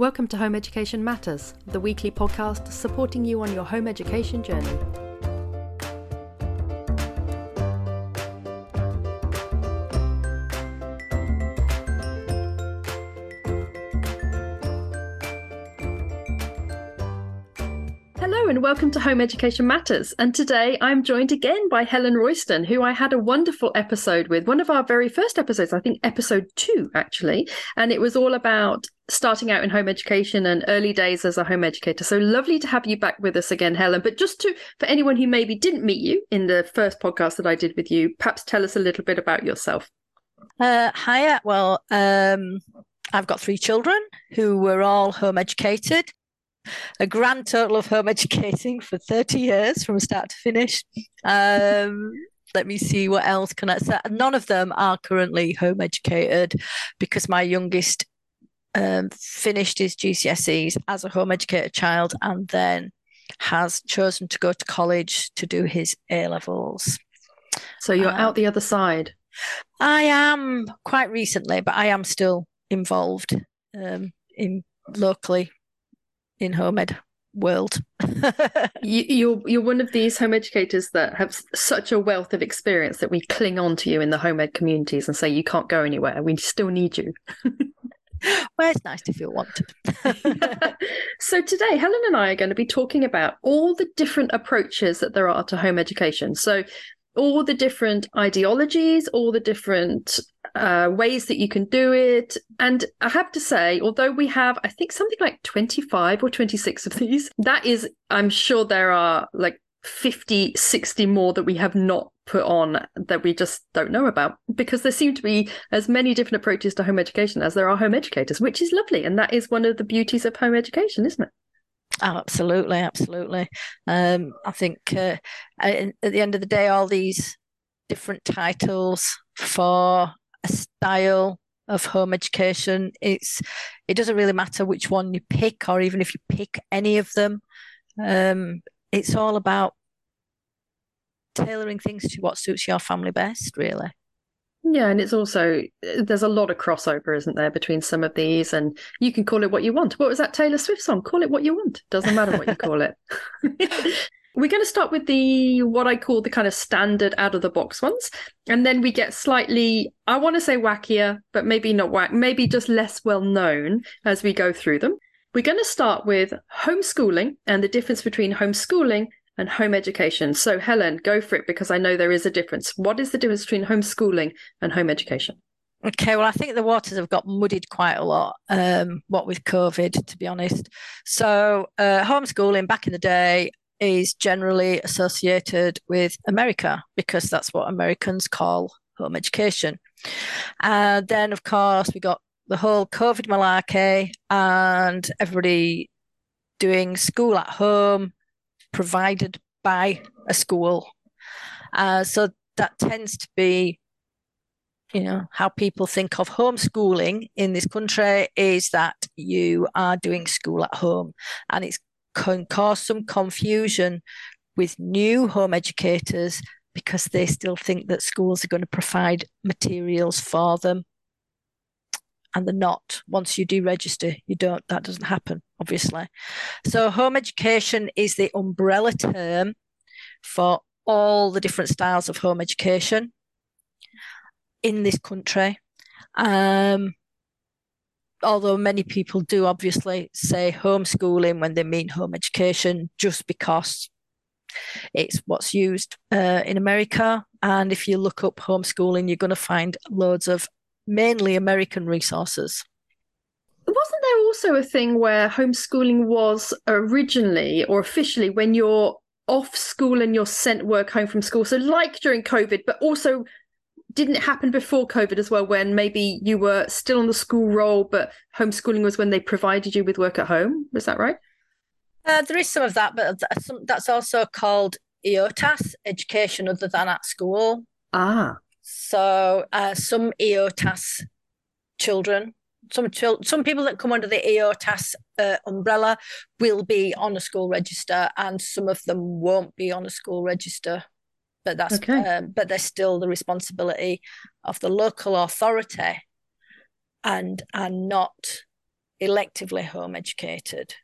Welcome to Home Education Matters, the weekly podcast supporting you on your home education journey. And welcome to Home Education Matters. And today I'm joined again by Helen Royston, who I had a wonderful episode with, one of our very first episodes, I think episode two, actually. And it was all about starting out in home education and early days as a home educator. So lovely to have you back with us again, Helen. But just to, for anyone who maybe didn't meet you in the first podcast that I did with you, perhaps tell us a little bit about yourself. Uh, hiya. Well, um, I've got three children who were all home educated a grand total of home educating for 30 years from start to finish. Um, let me see what else can I say. None of them are currently home educated because my youngest um, finished his GCSEs as a home educated child and then has chosen to go to college to do his A levels. So you're um, out the other side. I am quite recently, but I am still involved um, in locally in home ed world. you, you're you're one of these home educators that have such a wealth of experience that we cling on to you in the home ed communities and say you can't go anywhere. We still need you. well, it's nice to feel wanted. so today, Helen and I are going to be talking about all the different approaches that there are to home education. So all the different ideologies, all the different uh, ways that you can do it. And I have to say, although we have, I think, something like 25 or 26 of these, that is, I'm sure there are like 50, 60 more that we have not put on that we just don't know about because there seem to be as many different approaches to home education as there are home educators, which is lovely. And that is one of the beauties of home education, isn't it? Absolutely, absolutely. Um, I think uh, at the end of the day, all these different titles for a style of home education, it's it doesn't really matter which one you pick, or even if you pick any of them. Um, it's all about tailoring things to what suits your family best, really. Yeah, and it's also eh, there's a lot of crossover, isn't there, between some of these, and you can call it what you want. What was that Taylor Swift song? Call it what you want. Doesn't matter what you call it. We're going to start with the what I call the kind of standard out of the box ones, and then we get slightly, I want to say wackier, but maybe not wack, maybe just less well known as we go through them. We're going to start with homeschooling and the difference between homeschooling and home education. So, Helen, go for it because I know there is a difference. What is the difference between homeschooling and home education? Okay, well, I think the waters have got muddied quite a lot, um, what with COVID, to be honest. So, uh, homeschooling back in the day is generally associated with America because that's what Americans call home education. And then, of course, we got the whole COVID malarkey and everybody doing school at home, provided by a school. Uh, so that tends to be, you know, how people think of homeschooling in this country is that you are doing school at home, and it can cause some confusion with new home educators because they still think that schools are going to provide materials for them and they're not. Once you deregister, you don't. That doesn't happen, obviously. So, home education is the umbrella term for all the different styles of home education in this country. Um, although many people do obviously say homeschooling when they mean home education, just because it's what's used uh, in America. And if you look up homeschooling, you're going to find loads of mainly American resources. Wasn't there also a thing where homeschooling was originally or officially when you're off school and you're sent work home from school? So, like during COVID, but also didn't it happen before COVID as well, when maybe you were still on the school roll, but homeschooling was when they provided you with work at home? Was that right? Uh, there is some of that, but that's also called EOTAS, education other than at school. Ah. So uh, some EOTAS children, some chil- some people that come under the EOTAS uh, umbrella will be on a school register, and some of them won't be on a school register. But that's okay. uh, but they're still the responsibility of the local authority, and are not electively home educated.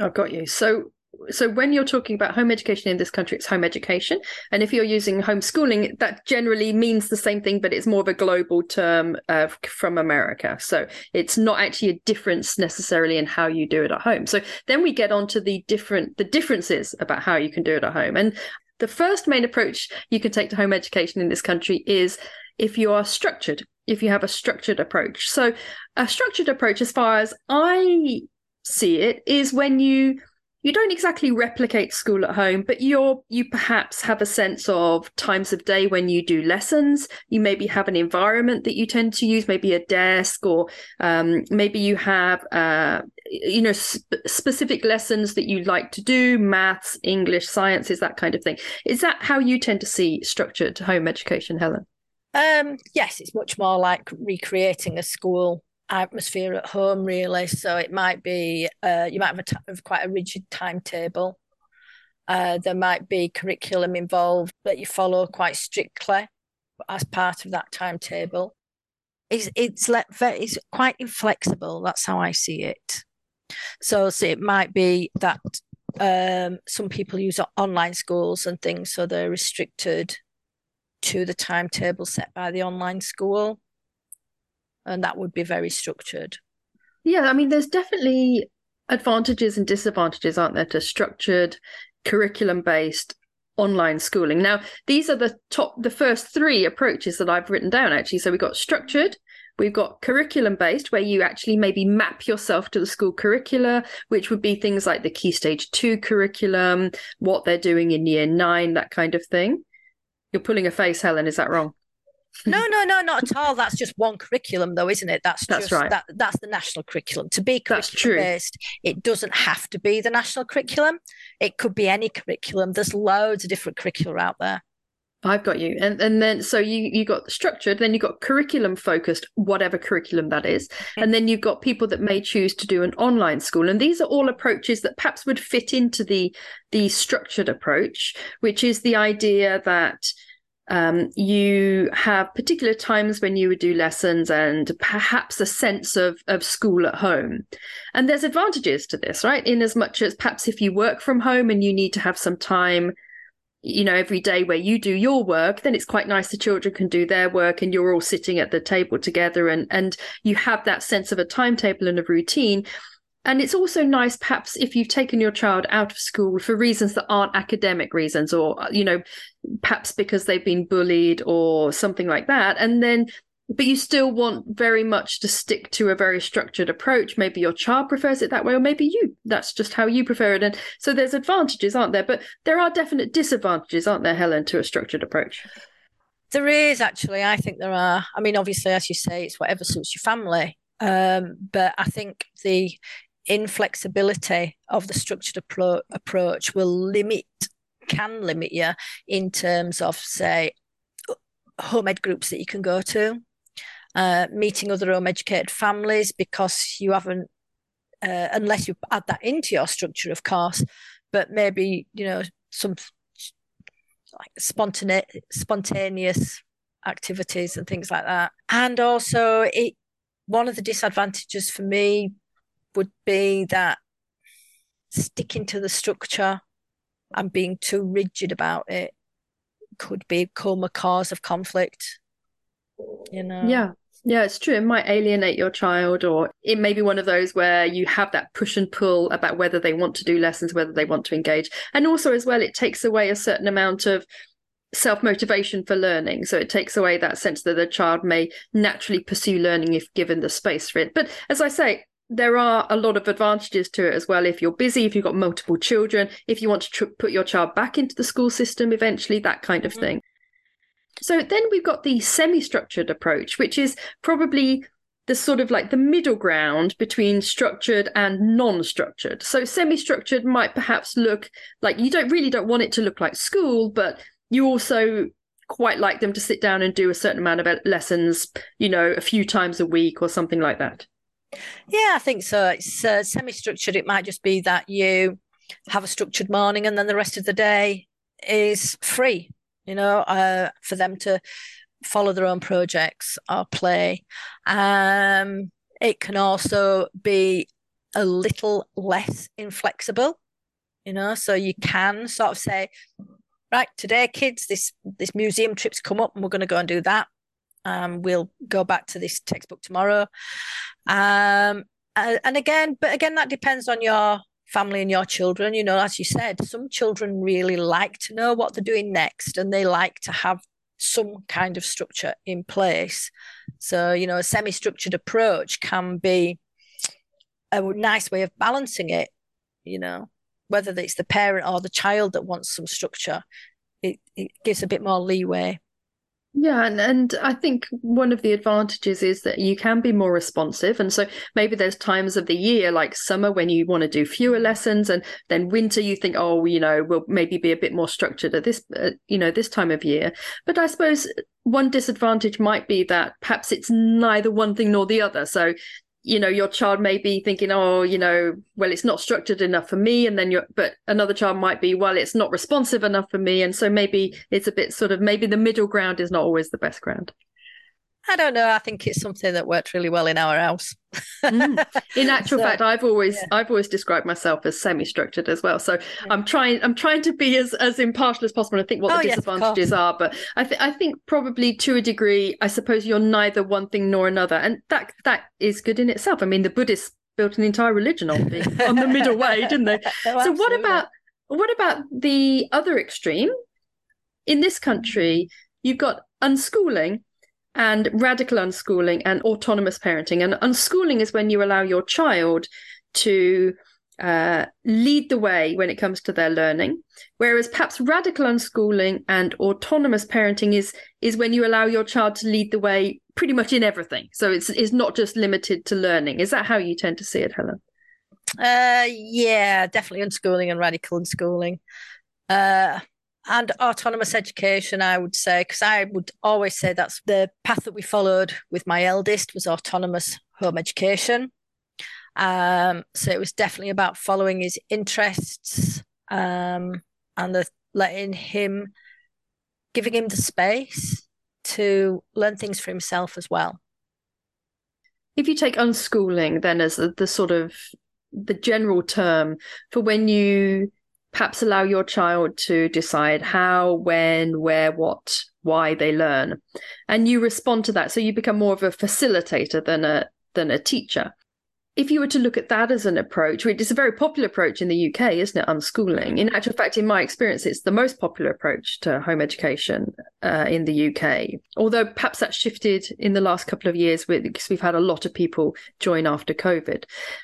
I've got you. So so when you're talking about home education in this country it's home education. And if you're using homeschooling that generally means the same thing but it's more of a global term uh, from america. So it's not actually a difference necessarily in how you do it at home. So then we get on to the different the differences about how you can do it at home. And the first main approach you can take to home education in this country is if you are structured if you have a structured approach. So a structured approach as far as i see it is when you you don't exactly replicate school at home but you're you perhaps have a sense of times of day when you do lessons. You maybe have an environment that you tend to use maybe a desk or um, maybe you have uh, you know sp- specific lessons that you like to do maths english sciences that kind of thing. Is that how you tend to see structured home education helen? Um, yes it's much more like recreating a school atmosphere at home, really. So it might be uh, you might have, a t- quite a rigid timetable. Uh, there might be curriculum involved that you follow quite strictly as part of that timetable. It's it's let it's quite inflexible. That's how I see it. So, so it might be that um, some people use online schools and things, so they're restricted to the timetable set by the online school and that would be very structured. Yeah, I mean, there's definitely advantages and disadvantages, aren't there, to structured, curriculum based online schooling. Now, these are the top, the first three approaches that I've written down actually. So we've got structured, We've got curriculum based, where you actually maybe map yourself to the school curricula, which would be things like the Key Stage 2 curriculum, what they're doing in year nine, that kind of thing. You're pulling a face, Helen. Is that wrong? No, no, no, not at all. That's just one curriculum, though, isn't it? That's that's just, right. That, that's the national curriculum. To be curriculum based, it doesn't have to be the national curriculum. It could be any curriculum. There's loads of different curricula out there. I've got you, and and then so you you got structured, then you got curriculum focused, whatever curriculum that is, mm-hmm. and then you've got people that may choose to do an online school, and these are all approaches that perhaps would fit into the the structured approach, which is the idea that um, you have particular times when you would do lessons and perhaps a sense of, of school at home. And there's advantages to this, right? In as much as perhaps if you work from home and you need to have some time, you know, every day where you do your work, then it's quite nice the children can do their work and you're all sitting at the table together and, and you have that sense of a timetable and a routine. And it's also nice, perhaps, if you've taken your child out of school for reasons that aren't academic reasons, or, you know, perhaps because they've been bullied or something like that. And then, but you still want very much to stick to a very structured approach. Maybe your child prefers it that way, or maybe you, that's just how you prefer it. And so there's advantages, aren't there? But there are definite disadvantages, aren't there, Helen, to a structured approach? There is actually. I think there are. I mean, obviously, as you say, it's whatever suits your family. Um, but I think the inflexibility of the structured appro- approach will limit, can limit you in terms of, say, home ed groups that you can go to, uh, meeting other home educated families because you haven't, uh, unless you add that into your structure, of course, but maybe, you know, some like spontaneous, spontaneous activities and things like that. And also, it one of the disadvantages for me would be that sticking to the structure and being too rigid about it could become a cause of conflict. You know? Yeah. Yeah, it's true. It might alienate your child, or it may be one of those where you have that push and pull about whether they want to do lessons, whether they want to engage. And also, as well, it takes away a certain amount of self motivation for learning. So it takes away that sense that the child may naturally pursue learning if given the space for it. But as I say, there are a lot of advantages to it as well. If you're busy, if you've got multiple children, if you want to tr- put your child back into the school system eventually, that kind of mm-hmm. thing. So then we've got the semi structured approach, which is probably the sort of like the middle ground between structured and non-structured. So semi-structured might perhaps look like you don't really don't want it to look like school, but you also quite like them to sit down and do a certain amount of lessons, you know, a few times a week or something like that. Yeah, I think so. It's uh, semi-structured. It might just be that you have a structured morning, and then the rest of the day is free. You know, uh, for them to follow their own projects or play. Um, it can also be a little less inflexible, you know, so you can sort of say, right, today, kids, this this museum trip's come up and we're going to go and do that. Um, we'll go back to this textbook tomorrow. Um, and again, but again, that depends on your family and your children. You know, as you said, some children really like to know what they're doing next and they like to have some kind of structure in place. So, you know, a semi structured approach can be a nice way of balancing it, you know, whether it's the parent or the child that wants some structure, it, it gives a bit more leeway. Yeah, and, and I think one of the advantages is that you can be more responsive. And so maybe there's times of the year, like summer, when you want to do fewer lessons, and then winter, you think, oh, you know, we'll maybe be a bit more structured at this, uh, you know, this time of year. But I suppose one disadvantage might be that perhaps it's neither one thing nor the other. So you know your child may be thinking oh you know well it's not structured enough for me and then you're but another child might be well it's not responsive enough for me and so maybe it's a bit sort of maybe the middle ground is not always the best ground I don't know. I think it's something that worked really well in our house. mm. In actual so, fact, I've always yeah. I've always described myself as semi-structured as well. So yeah. I'm trying I'm trying to be as as impartial as possible. I think what oh, the disadvantages yes, are, but I think I think probably to a degree, I suppose you're neither one thing nor another, and that that is good in itself. I mean, the Buddhists built an entire religion on the on the middle way, didn't they? oh, so what about what about the other extreme? In this country, you've got unschooling and radical unschooling and autonomous parenting. And unschooling is when you allow your child to uh, lead the way when it comes to their learning, whereas perhaps radical unschooling and autonomous parenting is is when you allow your child to lead the way pretty much in everything. So it's it's not just limited to learning. Is that how you tend to see it, Helen? Uh, yeah, definitely unschooling and radical unschooling. Uh, and autonomous education i would say because i would always say that's the path that we followed with my eldest was autonomous home education. Um, so it was definitely about following his interests um, and the, letting him giving him the space to learn things for himself as well. If you take unschooling then as the, the sort of the general term for when you perhaps allow your child to decide how, when, where, what, why they learn. And you respond to that. So you become more of a facilitator than a than a teacher if you were to look at that as an approach, is a very popular approach in the UK, isn't it? Unschooling. In actual fact, in my experience, it's the most popular approach to home education uh, in the UK. Although perhaps that's shifted in the last couple of years with, because we've had a lot of people join after COVID.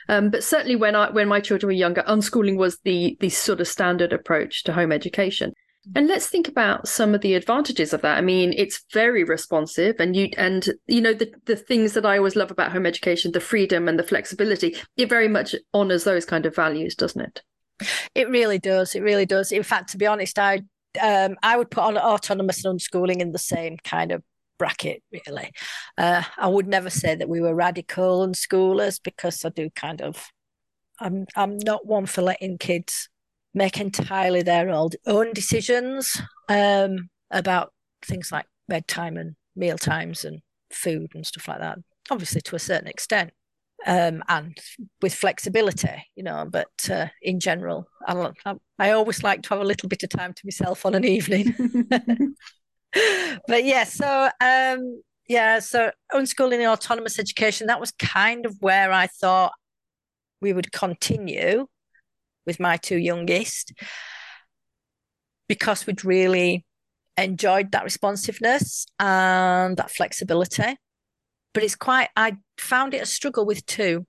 Um, but certainly when I when my children were younger, unschooling was the the sort of standard approach to home education. And let's think about some of the advantages of that. I mean, it's very responsive and you and you know the the things that I always love about home education, the freedom and the flexibility, it very much honors those kind of values, doesn't it? It really does. It really does. In fact, to be honest, I um, I would put on autonomous and unschooling in the same kind of bracket, really. Uh, I would never say that we were radical unschoolers because I do kind of I'm I'm not one for letting kids make entirely their own decisions um, about things like bedtime and meal times and food and stuff like that. Obviously, to a certain extent, um, and with flexibility, you know. But uh, in general, I, I always like to have a little bit of time to myself on an evening. but yeah, so um, yeah, so unschooling and autonomous education. That was kind of where I thought we would continue with my two youngest because we'd really enjoyed that responsiveness and that flexibility. But it's quite, I found it a struggle with two.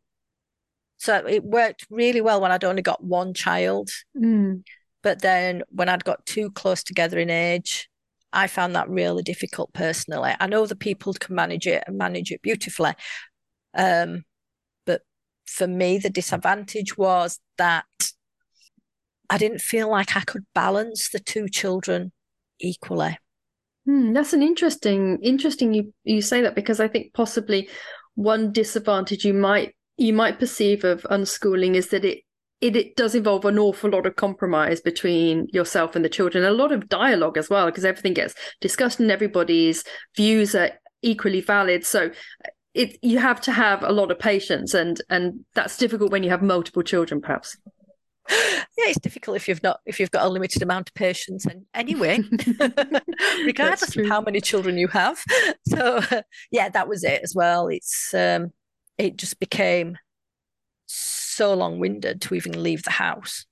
So it worked really well when I'd only got one child. Mm. But then when I'd got two close together in age, I found that really difficult personally. I know the people can manage it and manage it beautifully. Um, but for me, the disadvantage was that I didn't feel like I could balance the two children equally. Hmm, that's an interesting, interesting you you say that because I think possibly one disadvantage you might you might perceive of unschooling is that it it, it does involve an awful lot of compromise between yourself and the children, a lot of dialogue as well, because everything gets discussed and everybody's views are equally valid. So it you have to have a lot of patience and and that's difficult when you have multiple children perhaps yeah, it's difficult if you've not if you've got a limited amount of patience. And anyway, regardless of how many children you have, so yeah, that was it as well. It's um, it just became so long winded to even leave the house,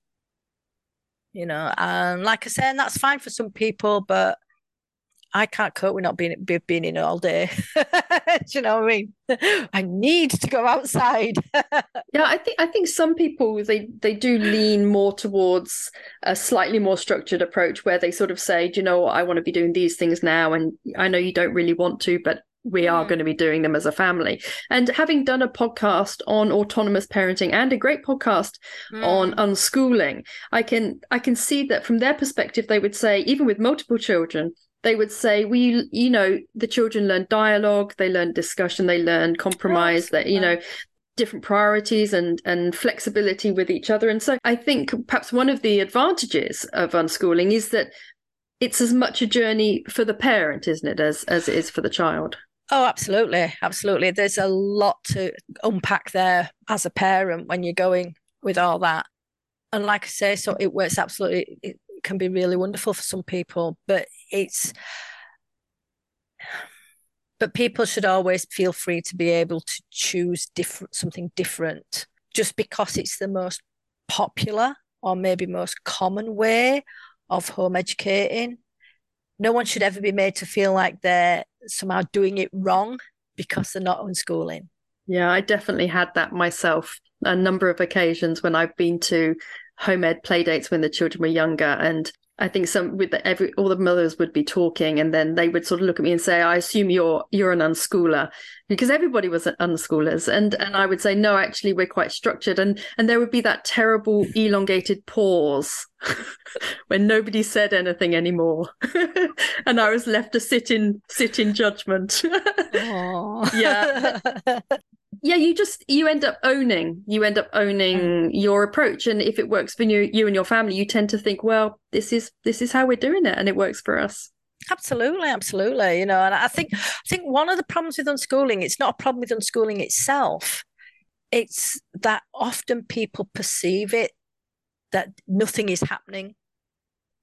you know. And like I said, that's fine for some people, but I can't cope with not being being in all day. Do you know what I mean? I need to go outside. yeah, I think I think some people they they do lean more towards a slightly more structured approach where they sort of say, Do you know what, I want to be doing these things now, and I know you don't really want to, but we are mm. going to be doing them as a family. And having done a podcast on autonomous parenting and a great podcast mm. on unschooling, I can I can see that from their perspective, they would say, even with multiple children, they would say we you know the children learn dialogue they learn discussion they learn compromise that you know different priorities and and flexibility with each other and so i think perhaps one of the advantages of unschooling is that it's as much a journey for the parent isn't it as as it is for the child Oh, absolutely. Absolutely. There's a lot to unpack there as a parent when you're going with all that. And like I say, so it works absolutely, can be really wonderful for some people, but it's but people should always feel free to be able to choose different something different just because it's the most popular or maybe most common way of home educating. No one should ever be made to feel like they're somehow doing it wrong because they're not unschooling. Yeah i definitely had that myself a number of occasions when i've been to home ed play dates when the children were younger and I think some with the, every all the mothers would be talking, and then they would sort of look at me and say, "I assume you're you're an unschooler," because everybody was unschoolers, and and I would say, "No, actually, we're quite structured," and and there would be that terrible elongated pause when nobody said anything anymore, and I was left to sit in sit in judgment. yeah, yeah you just you end up owning you end up owning mm. your approach. And if it works for you you and your family you tend to think well this is this is how we're doing it and it works for us. Absolutely absolutely. You know and i think i think one of the problems with unschooling it's not a problem with unschooling itself. It's that often people perceive it that nothing is happening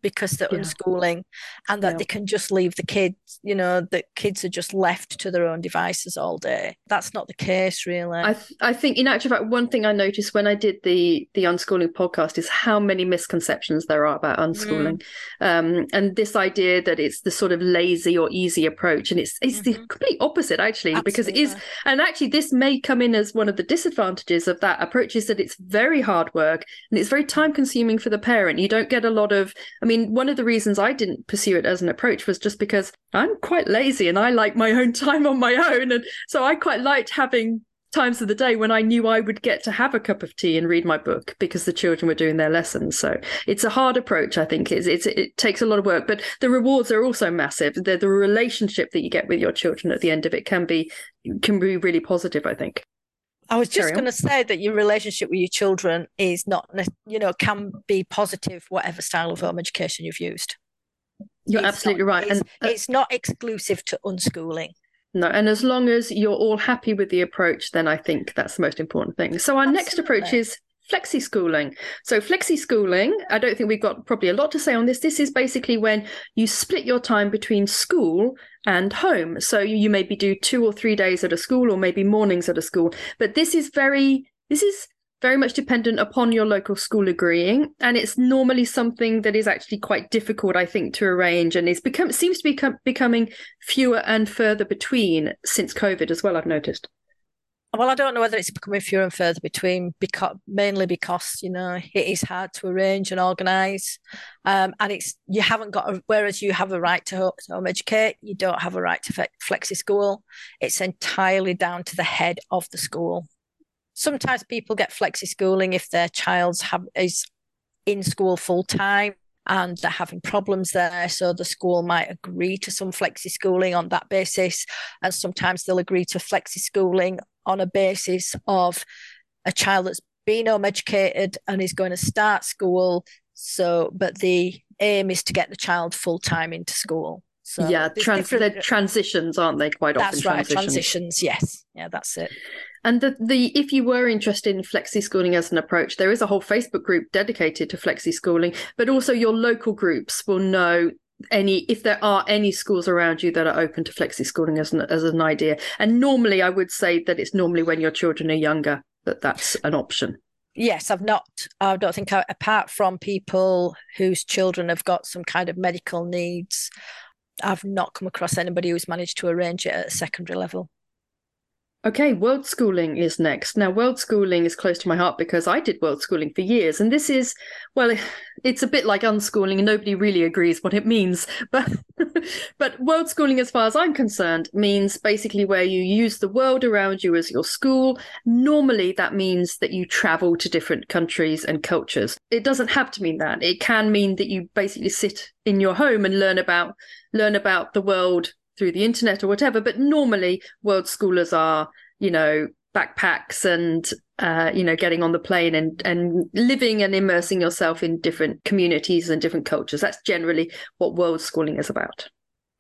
because they're yeah. unschooling and that yeah. they can just leave the kids you know the kids are just left to their own devices all day that's not the case really i th- i think in actual fact one thing i noticed when i did the the unschooling podcast is how many misconceptions there are about unschooling mm. um, and this idea that it's the sort of lazy or easy approach and it's it's mm-hmm. the complete opposite actually Absolutely. because it is and actually this may come in as one of the disadvantages of that approach is that it's very hard work and it's very time consuming for the parent you don't get a lot of I mean, one of the reasons I didn't pursue it as an approach was just because I'm quite lazy and I like my own time on my own. And so I quite liked having times of the day when I knew I would get to have a cup of tea and read my book because the children were doing their lessons. So it's a hard approach, I think. It's, it's it takes a lot of work, but the rewards are also massive. The, the relationship that you get with your children at the end of it can be can be really positive, I think. I was just going to say that your relationship with your children is not, you know, can be positive, whatever style of home education you've used. You're it's absolutely not, right. It's, and uh, it's not exclusive to unschooling. No, and as long as you're all happy with the approach, then I think that's the most important thing. So our Absolutely. next approach is flexi schooling. So flexi schooling, I don't think we've got probably a lot to say on this. This is basically when you split your time between school and home. So you, maybe do two or three days at a school or maybe mornings at a school. But this is very this is very much dependent upon your local school agreeing and it's normally something that is actually quite difficult i think to arrange and it's become seems to be becoming fewer and further between since covid as well i've noticed well, I don't know whether it's becoming fewer and further between, because mainly because you know it is hard to arrange and organise, um, and it's you haven't got. A, whereas you have a right to home educate, you don't have a right to flexi school. It's entirely down to the head of the school. Sometimes people get flexi schooling if their child's have is in school full time and they're having problems there. So the school might agree to some flexi schooling on that basis. And sometimes they'll agree to flexi schooling on a basis of a child that's been home educated and is going to start school. So, but the aim is to get the child full time into school. So yeah, trans- they're uh, transitions, aren't they? Quite that's often. That's right, transitions. Yes, yeah, that's it. And the, the if you were interested in flexi schooling as an approach, there is a whole Facebook group dedicated to flexi schooling, but also your local groups will know any if there are any schools around you that are open to flexi schooling as an, as an idea. And normally, I would say that it's normally when your children are younger that that's an option. Yes, I've not. I don't think I, apart from people whose children have got some kind of medical needs, I've not come across anybody who's managed to arrange it at a secondary level. Okay, world schooling is next. Now, world schooling is close to my heart because I did world schooling for years. And this is, well, it's a bit like unschooling and nobody really agrees what it means. But, but world schooling, as far as I'm concerned, means basically where you use the world around you as your school. Normally, that means that you travel to different countries and cultures. It doesn't have to mean that. It can mean that you basically sit in your home and learn about, learn about the world through the internet or whatever. But normally, world schoolers are, you know, backpacks and uh, you know getting on the plane and and living and immersing yourself in different communities and different cultures. That's generally what world schooling is about.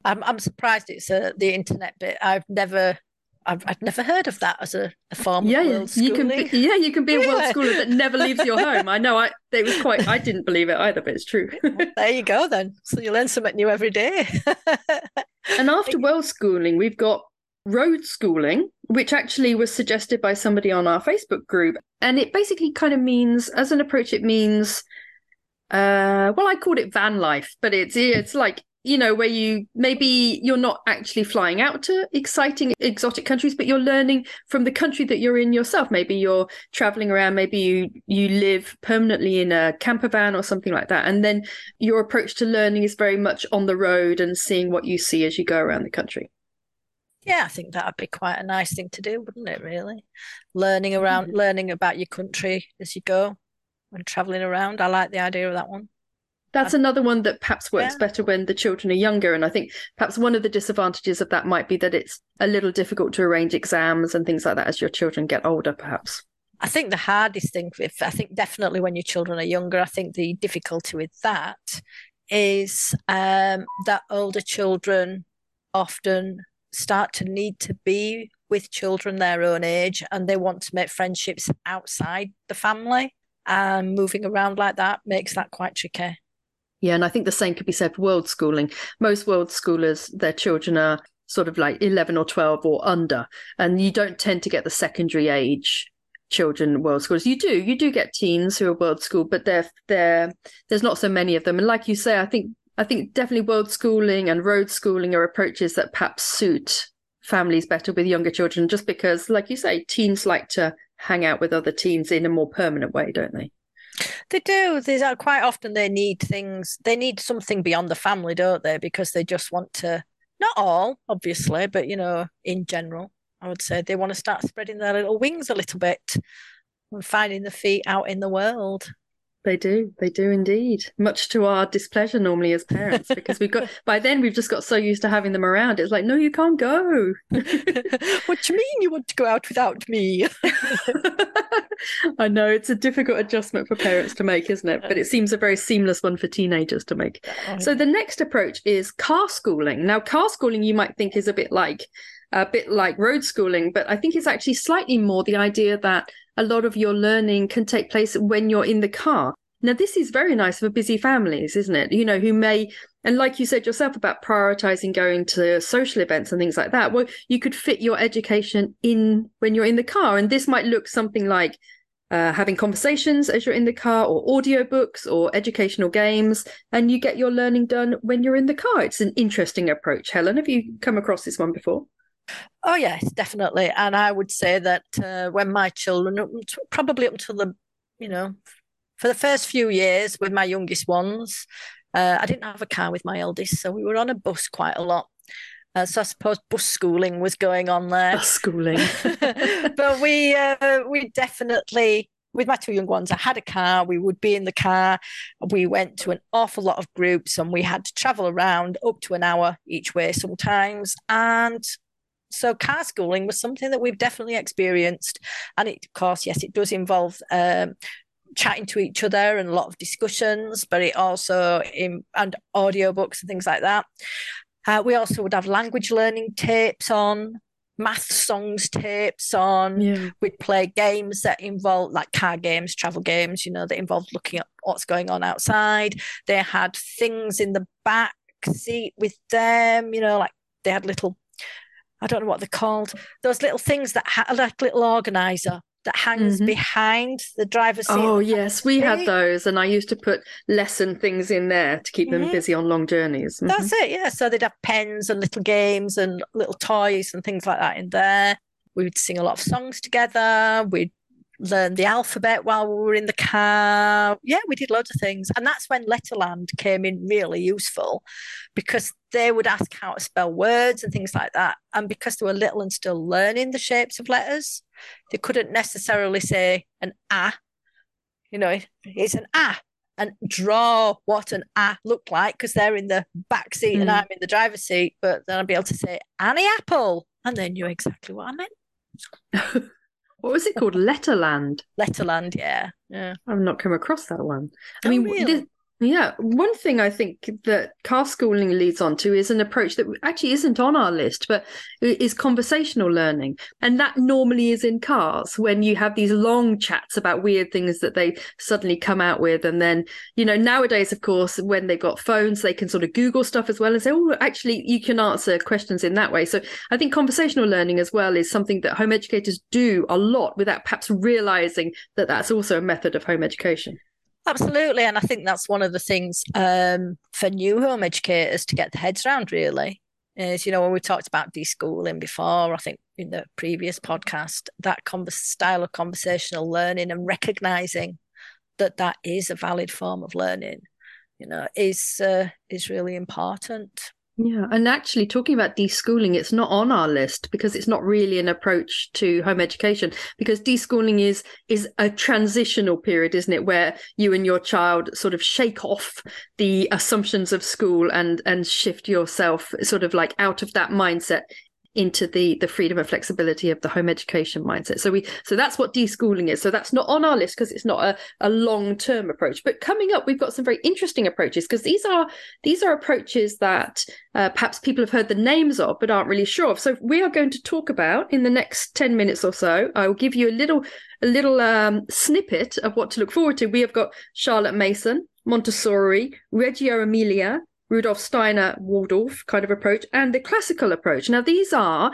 I'm I'm surprised it's uh, the internet bit. I've never I've, I've never heard of that as a, a form yeah, of world you can be, yeah, you can be a world schooler that never leaves your home. I know. I it was quite. I didn't believe it either, but it's true. there you go then. So you learn something new every day. And after world schooling, we've got road schooling, which actually was suggested by somebody on our Facebook group. And it basically kind of means, as an approach, it means, uh, well, I called it van life, but it's it's like you know where you maybe you're not actually flying out to exciting exotic countries but you're learning from the country that you're in yourself maybe you're traveling around maybe you you live permanently in a camper van or something like that and then your approach to learning is very much on the road and seeing what you see as you go around the country yeah, I think that'd be quite a nice thing to do, wouldn't it? Really, learning around, Mhm. learning about your country as you go when traveling around. I like the idea of that one. That's another one that perhaps works Yeah. better when the children are younger. And I think perhaps one of the disadvantages of that might be that it's a little difficult to arrange exams and things like that as your children get older, perhaps. I think the hardest thing, if I think definitely when your children are younger, I think the difficulty with that is um, that older children often start to need to be with children their own age and they want to make friendships outside the family. And moving around like that makes that quite tricky. Yeah, and I think the same could be said for world schooling. Most world schoolers, their children are sort of like 11 or 12 or under, and you don't tend to get the secondary age children world schoolers. You do, you do get teens who are world school, but they're, they're, there's not so many of them. And like you say, I think I think definitely world schooling and road schooling are approaches that perhaps suit families better with younger children, just because, like you say, teens like to hang out with other teens in a more permanent way, don't they? They do. There's uh, quite often they need things. They need something beyond the family, don't they? Because they just want to. Not all, obviously, but you know, in general, I would say they want to start spreading their little wings a little bit and finding the feet out in the world. They do, they do indeed. Much to our displeasure normally as parents, because we've got by then we've just got so used to having them around. It's like, no, you can't go. what do you mean you want to go out without me? I know it's a difficult adjustment for parents to make, isn't it? But it seems a very seamless one for teenagers to make. So the next approach is car schooling. Now, car schooling you might think is a bit like a bit like road schooling, but I think it's actually slightly more the idea that a lot of your learning can take place when you're in the car. Now, this is very nice for busy families, isn't it? You know, who may, and like you said yourself about prioritizing going to social events and things like that. Well, you could fit your education in when you're in the car. And this might look something like uh, having conversations as you're in the car, or audiobooks, or educational games, and you get your learning done when you're in the car. It's an interesting approach. Helen, have you come across this one before? Oh yes, definitely. And I would say that uh, when my children, probably up until the, you know, for the first few years with my youngest ones, uh, I didn't have a car with my eldest, so we were on a bus quite a lot. Uh, so I suppose bus schooling was going on there. Bus schooling. but we uh, we definitely with my two young ones, I had a car. We would be in the car. We went to an awful lot of groups, and we had to travel around up to an hour each way sometimes. And so car schooling was something that we've definitely experienced. And it, of course, yes, it does involve um, chatting to each other and a lot of discussions, but it also in and audiobooks and things like that. Uh, we also would have language learning tapes on, math songs tapes on. Yeah. We'd play games that involved like car games, travel games, you know, that involved looking at what's going on outside. They had things in the back seat with them, you know, like they had little, I don't know what they're called, those little things that had like little organizer that hangs Mhm. behind the driver's seat. Oh yes, we had those, and I used to put lesson things in there to keep them Mhm. busy on long journeys. Mhm. That's it, yeah. So they'd have pens and little games and little toys and things like that in there. We would sing a lot of songs together. We'd learn the alphabet while we were in the car. Yeah, we did loads of things. And that's when Letterland came in really useful because they would ask how to spell words and things like that. And because they were little and still learning the shapes of letters, they couldn't necessarily say an ah. You know, it's an ah and draw what an ah looked like because they're in the back seat and Mm. I'm in the driver's seat. But then I'd be able to say Annie Apple, and they knew exactly what I meant. what was it called? Letterland. Letterland, yeah, yeah. I've not come across that one. I Oh, mean, really? this- yeah, one thing I think that car schooling leads on to is an approach that actually isn't on our list, but is conversational learning. And that normally is in cars when you have these long chats about weird things that they suddenly come out with. And then, you know, nowadays, of course, when they've got phones, they can sort of Google stuff as well and say, oh, actually, you can answer questions in that way. So I think conversational learning as well is something that home educators do a lot without perhaps realizing that that's also a method of home education. Absolutely. And I think that's one of the things um, for new home educators to get their heads around, really. Is, you know, when we talked about deschooling before, I think in the previous podcast, that convers- style of conversational learning and recognizing that that is a valid form of learning, you know, is uh, is really important. Yeah, and actually talking about deschooling, it's not on our list because it's not really an approach to home education. Because deschooling is is a transitional period, isn't it, where you and your child sort of shake off the assumptions of school and and shift yourself sort of like out of that mindset into the the freedom and flexibility of the home education mindset. So we so that's what deschooling is. So that's not on our list because it's not a, a long term approach. But coming up, we've got some very interesting approaches because these are these are approaches that uh, perhaps people have heard the names of but aren't really sure of. So we are going to talk about in the next 10 minutes or so. I will give you a little a little um, snippet of what to look forward to. We have got Charlotte Mason, Montessori, Reggio Emilia, Rudolf Steiner Waldorf kind of approach, and the classical approach. Now these are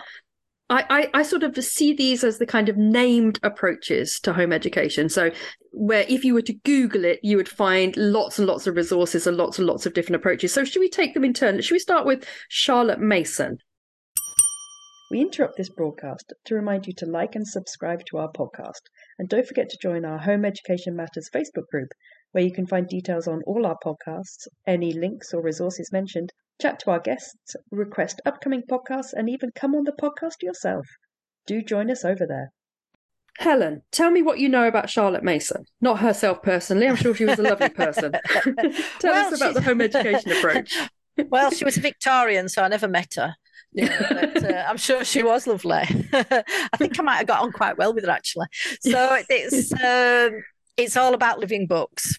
I, I, I sort of see these as the kind of named approaches to home education. So, where if you were to Google it, you would find lots and lots of resources and lots and lots of different approaches. So, should we take them in turn? Should we start with Charlotte Mason? We interrupt this broadcast to remind you to like and subscribe to our podcast. And don't forget to join our Home Education Matters Facebook group, where you can find details on all our podcasts, any links or resources mentioned, chat to our guests, request upcoming podcasts, and even come on the podcast yourself. Do join us over there. Helen, tell me what you know about Charlotte Mason. Not herself personally, I'm sure she was a lovely person. tell Well, us about the home education approach. Well, she was a Victorian, so I never met her. Yeah, but, uh, I'm sure she was lovely. I think I might have got on quite well with her actually. So it's um, it's all about living books.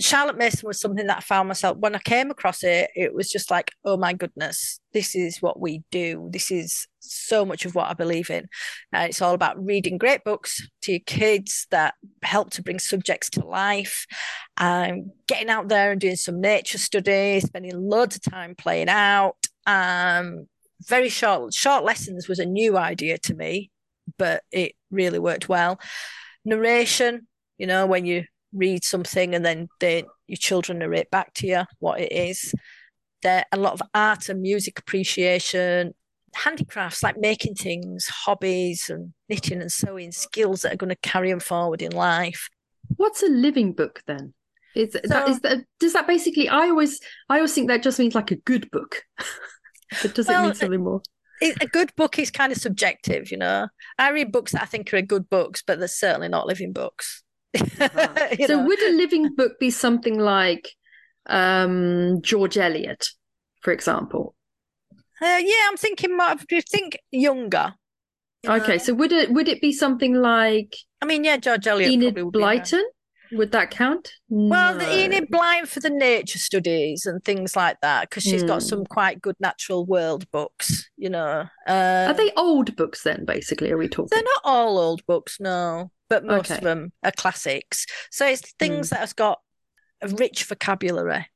Charlotte Mason was something that I found myself when I came across it. It was just like, oh my goodness, this is what we do. This is so much of what I believe in. Uh, it's all about reading great books to your kids that help to bring subjects to life, um, getting out there and doing some nature studies, spending loads of time playing out. Um, very short short lessons was a new idea to me, but it really worked well. Narration, you know, when you read something and then they, your children narrate back to you what it is. There a lot of art and music appreciation, handicrafts like making things, hobbies and knitting and sewing, skills that are going to carry them forward in life. What's a living book then? Is that So- is that does that basically? I always I always think that just means like a good book. but does it Well, mean something more? It, a good book is kind of subjective, you know. I read books that I think are good books, but they're certainly not living books. So know? would a living book be something like um, George Eliot, for example? Uh, yeah, I'm thinking you think younger. you Okay, know. so would it would it be something like I mean, yeah, George Eliot Enid probably would be. Blyton? Would that count? Well, No. Enid Blyton for the nature studies and things like that because she's got Hmm. some quite good natural world books, you know. Uh, Are they old books then? Basically, are we talking? They're not all old books, no, but most Okay. of them are classics. So it's things mm. that have got a rich vocabulary.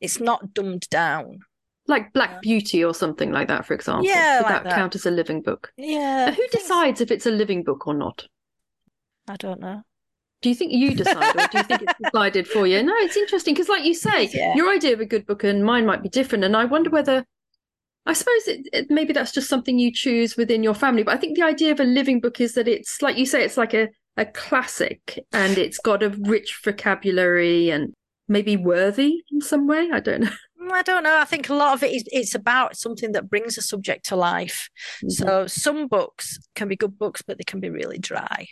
It's not dumbed down. like Black Yeah. Beauty or something like that, for example. Yeah, Would like that, count as a living book? Yeah. Who decides if it's a living book or not? I don't know. Do you think you decide, or do you think it's decided for you? No, it's interesting because, like you say, Yeah. your idea of a good book and mine might be different, and I wonder whether. I suppose it, it, maybe that's just something you choose within your family, but I think the idea of a living book is that it's like you say, it's like a, a classic and it's got a rich vocabulary and maybe worthy in some way. I don't know. Mm, I don't know. I think a lot of it is it's about something that brings a subject to life. So some books can be good books, but they can be really dry.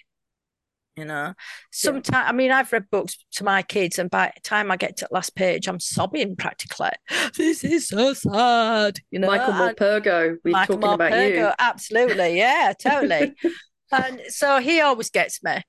You know, sometimes I mean I've read books to my kids, and by the time I get to the last page, I'm sobbing practically. This is so sad. You know, Michael Morpurgo, we're Michael talking about you. Absolutely, yeah, totally. and so he always gets me.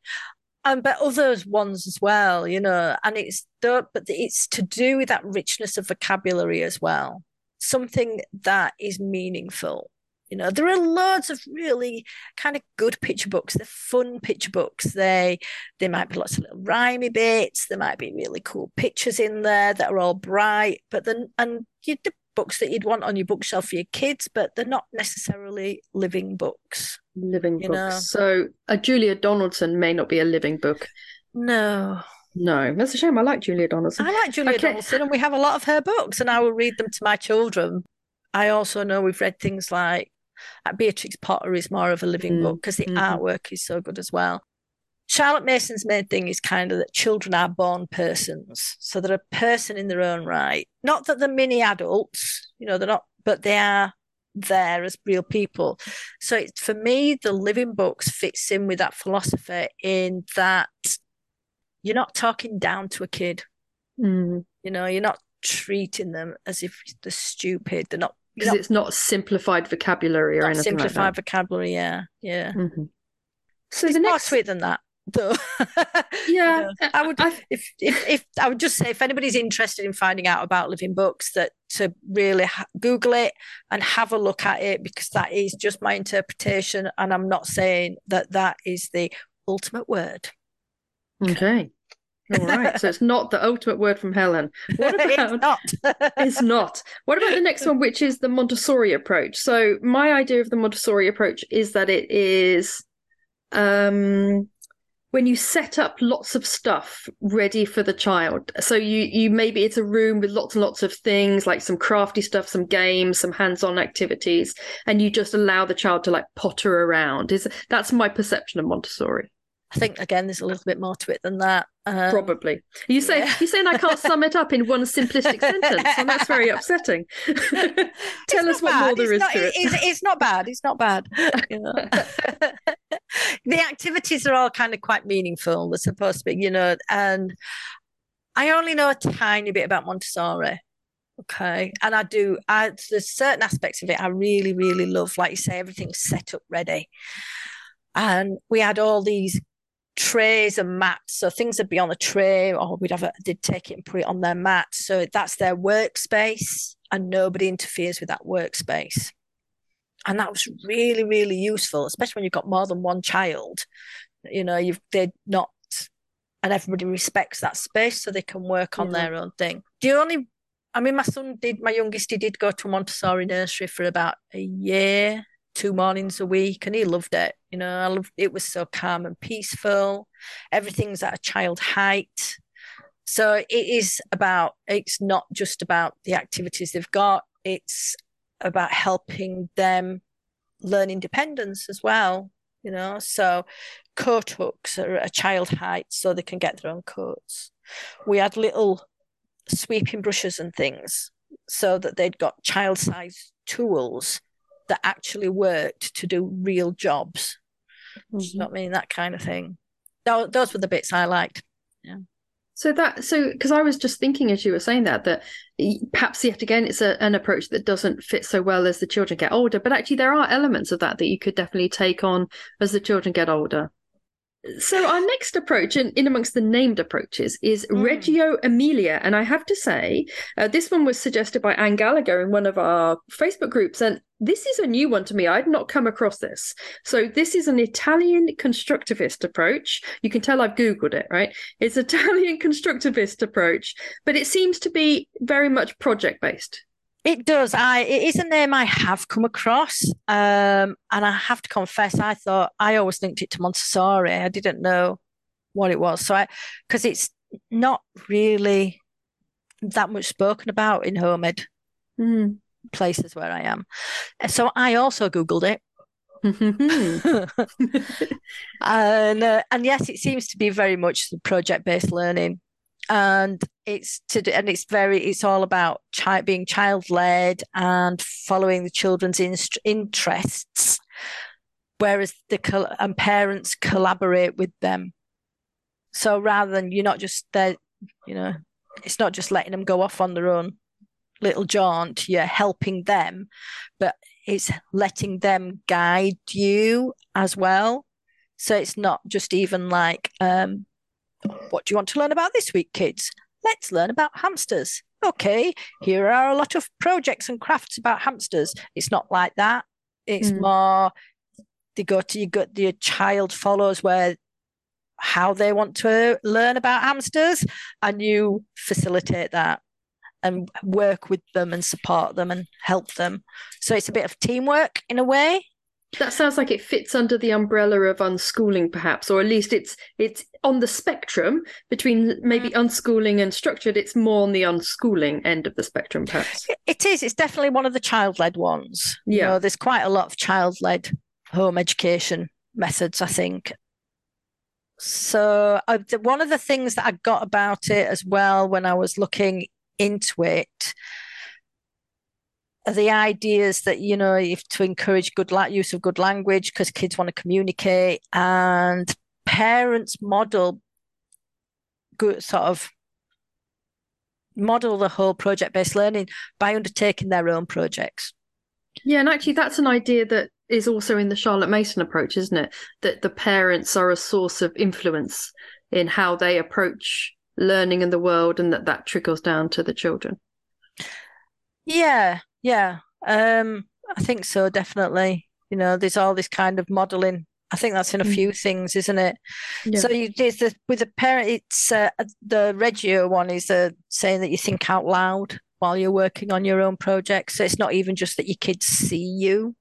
And but others ones as well, you know, and it's the, but it's to do with that richness of vocabulary as well. Something that is meaningful. You know, there are loads of really kind of good picture books. They're fun picture books. They they might be lots of little rhymey bits. There might be really cool pictures in there that are all bright. But then and you the books that you'd want on your bookshelf for your kids, but they're not necessarily living books. living books. know. So a Julia Donaldson may not be a living book. No, No, that's a shame. I like Julia Donaldson. I like Julia Okay. Donaldson, and we have a lot of her books, and I will read them to my children. I also know we've read things like Beatrix Potter is more of a living Mm, book because the mhm. artwork is so good as well. Charlotte Mason's main thing is kind of that children are born persons, so they're a person in their own right. Not that they're mini adults, you know, they're not, but they are there as real people. So it's, for me, the living books fits in with that philosophy in that you're not talking down to a kid. Mm. You know, you're not treating them as if they're stupid. They're not because it's not simplified vocabulary or anything simplified like vocabulary. Yeah, yeah. Mhm. So There's the more next, it than that, though. yeah, You know, I would I- if, if if I would just say if anybody's interested in finding out about living books, that to really ha- Google it and have a look at it because that is just my interpretation, and I'm not saying that that is the ultimate word. okay, all right. So it's not the ultimate word from Helen. What it's about? not. It's not. What about the next one, which is the Montessori approach? So my idea of the Montessori approach is that it is um when you set up lots of stuff ready for the child. So you you maybe it's a room with lots and lots of things like some crafty stuff, some games, some hands-on activities, and you just allow the child to like potter around. Is that's my perception of Montessori. I think again, there's a little bit more to it than that. Um, Probably. You say yeah. you're saying I can't sum it up in one simplistic sentence, and that's very upsetting. Tell us what more bad. there it's is not, to it. It's, it's not bad. It's not bad. the activities are all kind of quite meaningful. They're supposed to be, you know, and I only know a tiny bit about Montessori. Okay. And I do, I, there's certain aspects of it I really, really love. Like you say, everything's set up ready. And we had all these trays and mats. So things would be on a tray, or we'd have a, they'd take it and put it on their mat. So that's their workspace, and nobody interferes with that workspace. And that was really, really useful, especially when you've got more than one child. You know, you've they're not, and everybody respects that space, so they can work on Yeah. their own thing. The only, I mean, my son did, my youngest, he did go to Montessori nursery for about a year, two mornings a week, and he loved it. You know, I loved it was so calm and peaceful. Everything's at a child height. So it is about, it's not just about the activities they've got, it's about helping them learn independence as well, you know. So coat hooks are at a child height so they can get their own coats. We had little sweeping brushes and things so that they'd got child size tools that actually worked to do real jobs. Do you know mm-hmm. what I mean? That kind of thing. Those were the bits I liked. Yeah. So that so because I was just thinking as you were saying that that perhaps yet again it's a, an approach that doesn't fit so well as the children get older, but actually there are elements of that that you could definitely take on as the children get older. So our next approach, in, in amongst the named approaches, is mm. Reggio Emilia, and I have to say, uh, this one was suggested by Anne Gallagher in one of our Facebook groups, and this is a new one to me. I'd not come across this. So this is an Italian constructivist approach. You can tell I've googled it, right? It's Italian constructivist approach, but it seems to be very much project based. It does. I it is a name I have come across, um, and I have to confess, I thought I always linked it to Montessori. I didn't know what it was, so I because it's not really that much spoken about in home ed mm. places where I am. So I also googled it. and uh, and yes, it seems to be very much project based learning and it's to do, and it's very it's all about child being child led and following the children's in, interests whereas the and parents collaborate with them. So rather than you're not just there you know it's not just letting them go off on their own little jaunt you're helping them but it's letting them guide you as well. So it's not just even like um what do you want to learn about this week, kids? Let's learn about hamsters. Okay, here are a lot of projects and crafts about hamsters. It's not like that. It's mm. more they go to you got your child follows where how they want to learn about hamsters and you facilitate that and work with them and support them and help them. So it's a bit of teamwork in a way. That sounds like it fits under the umbrella of unschooling, perhaps, or at least it's it's on the spectrum between maybe mm. unschooling and structured. It's more on the unschooling end of the spectrum, perhaps. It is. It's definitely one of the child-led ones. Yeah, you know, there's quite a lot of child-led home education methods, I think. So uh, one of the things that I got about it as well when I was looking into it the ideas that you know if to encourage good la- use of good language because kids want to communicate and parents model good sort of model the whole project based learning by undertaking their own projects. Yeah and actually that's an idea that is also in the charlotte mason approach isn't it? That the parents are a source of influence in how they approach learning in the world and that that trickles down to the children. Yeah yeah, um, I think so. Definitely. You know, there's all this kind of modelling. I think that's in a mm. few things, isn't it? Yeah. So you there's the, with a parent, it's uh, the Reggio one is uh, saying that you think out loud while you're working on your own projects. So it's not even just that your kids see you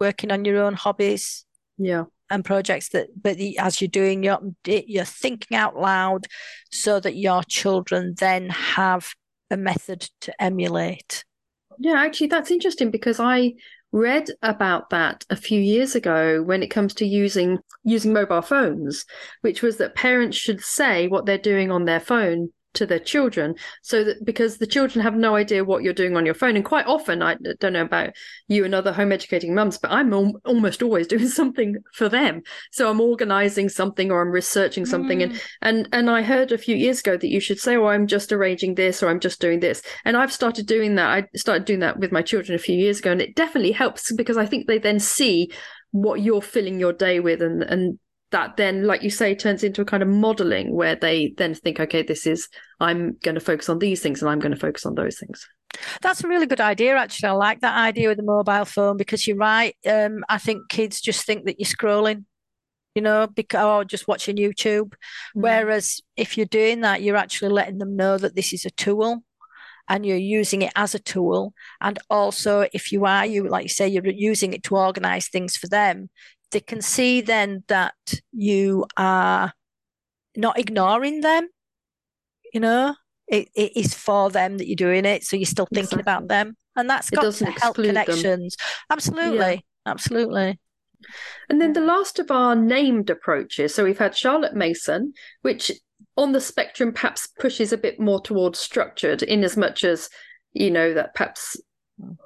working on your own hobbies. Yeah. And projects that, but the, as you're doing, you're you're thinking out loud, so that your children then have a method to emulate. Yeah, actually, that's interesting because I read about that a few years ago when it comes to using using mobile phones, which was that parents should say what they're doing on their phone to their children so that because the children have no idea what you're doing on your phone. And quite often i don't know about you and other home educating mums but i'm al- almost always doing something for them. So i'm organizing something or i'm researching something. Mm. and and and i heard a few years ago that you should say oh i'm just arranging this or i'm just doing this. And i've started doing that. I started doing that with my children a few years ago and it definitely helps because i think they then see what you're filling your day with and and that then like you say turns into a kind of modeling where they then think okay this is i'm going to focus on these things and i'm going to focus on those things. That's a really good idea actually. I like that idea with the mobile phone because you're right. Um, i think kids just think that you're scrolling you know because or just watching youtube. Mm. whereas if you're doing that you're actually letting them know that this is a tool and you're using it as a tool. And also if you are you like you say you're using it to organize things for them they can see then that you are not ignoring them. You know, it, it is for them that you're doing it, so you're still thinking exactly. about them, and that's got to help connections. Them. Absolutely, yeah. absolutely. And then the last of our named approaches. So we've had Charlotte Mason, which on the spectrum perhaps pushes a bit more towards structured, in as much as you know that perhaps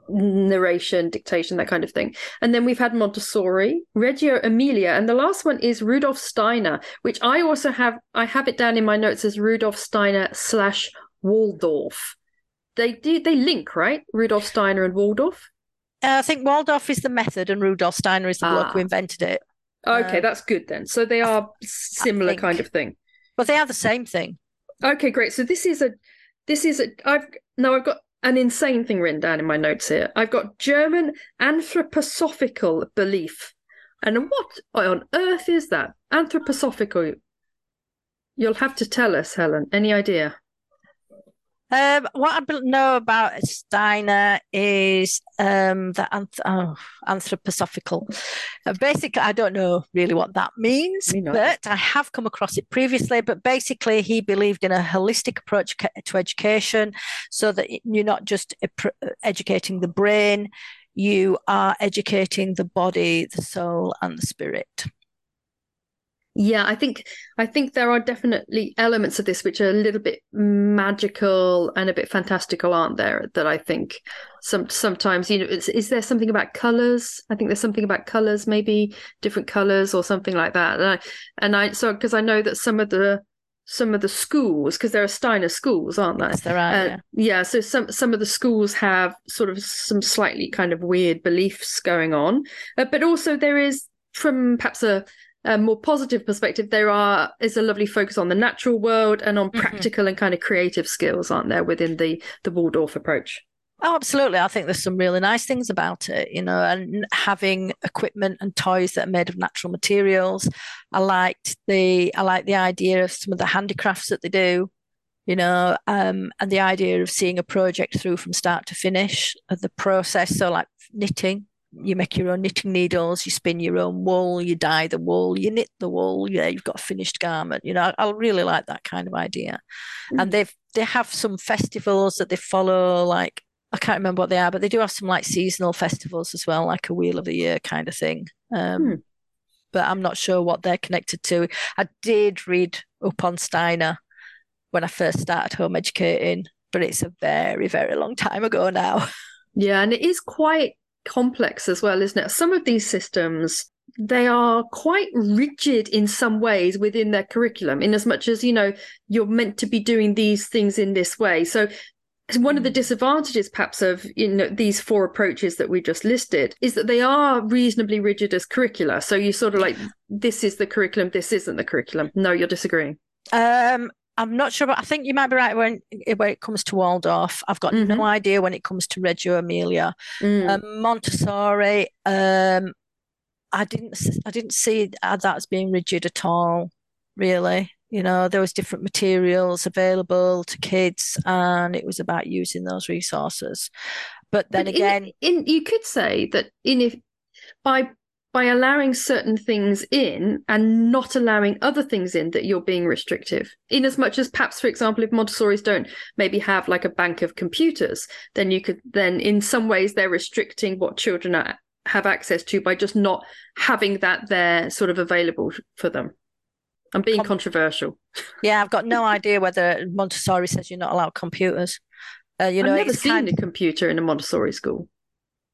narration, dictation, that kind of thing. And then we've had Montessori, Reggio Emilia, and the last one is Rudolf Steiner, which I also have. I have it down in my notes as Rudolf Steiner slash Waldorf. They do they link right? Rudolf Steiner and Waldorf. Uh, I think Waldorf is the method, and Rudolf Steiner is the bloke who ah. invented it. Okay, uh, that's good then. So they are similar kind of thing. But they are the same thing. Okay, great. So this is a this is a I've now I've got an insane thing written down in my notes here. I've got German anthroposophical belief. And what on earth is that? Anthroposophical. You'll have to tell us, Helen. Any idea? Um, what I know about Steiner is um, the anth- oh, anthroposophical. Uh, basically, I don't know really what that means, but I have come across it previously. But basically, he believed in a holistic approach to education so that you're not just educating the brain, you are educating the body, the soul, and the spirit. Yeah, I think I think there are definitely elements of this which are a little bit magical and a bit fantastical, aren't there? That I think some sometimes you know is, is there something about colors? I think there's something about colors, maybe different colors or something like that. And I and I so because I know that some of the some of the schools because there are Steiner schools, aren't there? Yes, there are. Uh, yeah. yeah, so some some of the schools have sort of some slightly kind of weird beliefs going on, uh, but also there is from perhaps a a more positive perspective, there are is a lovely focus on the natural world and on mm-hmm. practical and kind of creative skills, aren't there, within the the Waldorf approach? Oh, absolutely. I think there's some really nice things about it, you know, and having equipment and toys that are made of natural materials. I liked the I like the idea of some of the handicrafts that they do, you know, um, and the idea of seeing a project through from start to finish of the process. So like knitting, you make your own knitting needles, you spin your own wool, you dye the wool, you knit the wool. Yeah, you've got a finished garment. You know, I, I really like that kind of idea. Mm. And they've they have some festivals that they follow, like I can't remember what they are, but they do have some like seasonal festivals as well, like a Wheel of the Year kind of thing. Um, mm. But I'm not sure what they're connected to. I did read up on Steiner when I first started home educating, but it's a very, very long time ago now. Yeah, and it is quite complex as well, isn't it? Some of these systems they are quite rigid in some ways within their curriculum in as much as you know you're meant to be doing these things in this way so one of the hmm. disadvantages perhaps of you know these four approaches that we just listed is that they are reasonably rigid as curricula so you sort of like this is the curriculum this isn't the curriculum no you're disagreeing um I'm not sure, but I think you might be right when when it comes to Waldorf. I've got mm-hmm. no idea when it comes to Reggio Emilia, mm. um, Montessori. Um, I didn't I didn't see that as being rigid at all. Really, you know, there was different materials available to kids, and it was about using those resources. But then but again, in, in you could say that in if by by allowing certain things in and not allowing other things in that you're being restrictive. In as much as perhaps for example if montessori's don't maybe have like a bank of computers then you could then in some ways they're restricting what children are, have access to by just not having that there sort of available for them i'm being Com- controversial. Yeah i've got no idea whether montessori says you're not allowed computers. Uh, you know i've never seen kind... a computer in a montessori school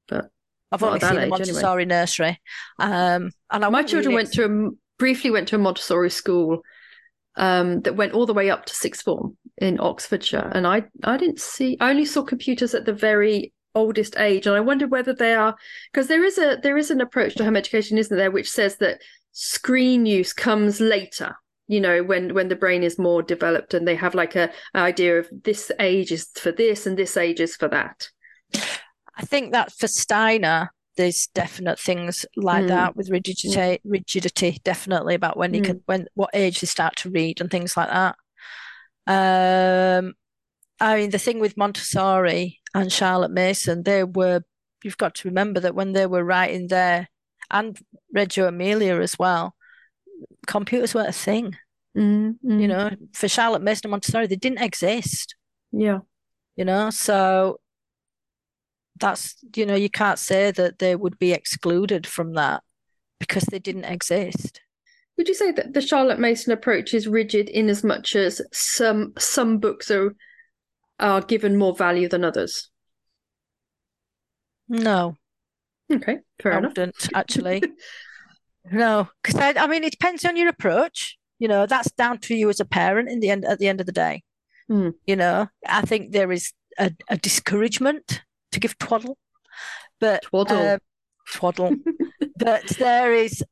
but I've only seen a Montessori anyway. nursery. Um, and I my children went to a briefly went to a Montessori school um, that went all the way up to sixth form in Oxfordshire, and I I didn't see I only saw computers at the very oldest age, and I wonder whether they are because there is a there is an approach to home education, isn't there, which says that screen use comes later you know when when the brain is more developed and they have like a, a idea of this age is for this and this age is for that I think that for Steiner, there's definite things like mm. that with rigidity, rigidity, definitely about when you mm. can, when what age they start to read and things like that. Um, I mean, the thing with Montessori and Charlotte Mason, they were. You've got to remember that when they were writing there, and Reggio Emilia as well, computers weren't a thing. Mm, You know, for Charlotte Mason and Montessori, they didn't exist. Yeah. You know, so that's you know you can't say that they would be excluded from that because they didn't exist. Would you say that the charlotte mason approach is rigid in as much as some some books are are given more value than others? No. Okay fair I enough wouldn't actually. No because I, I mean it depends on your approach. You know that's down to you as a parent in the end at the end of the day. Mm. you know i think there is a, a discouragement to give twaddle, but twaddle, uh, twaddle. but there is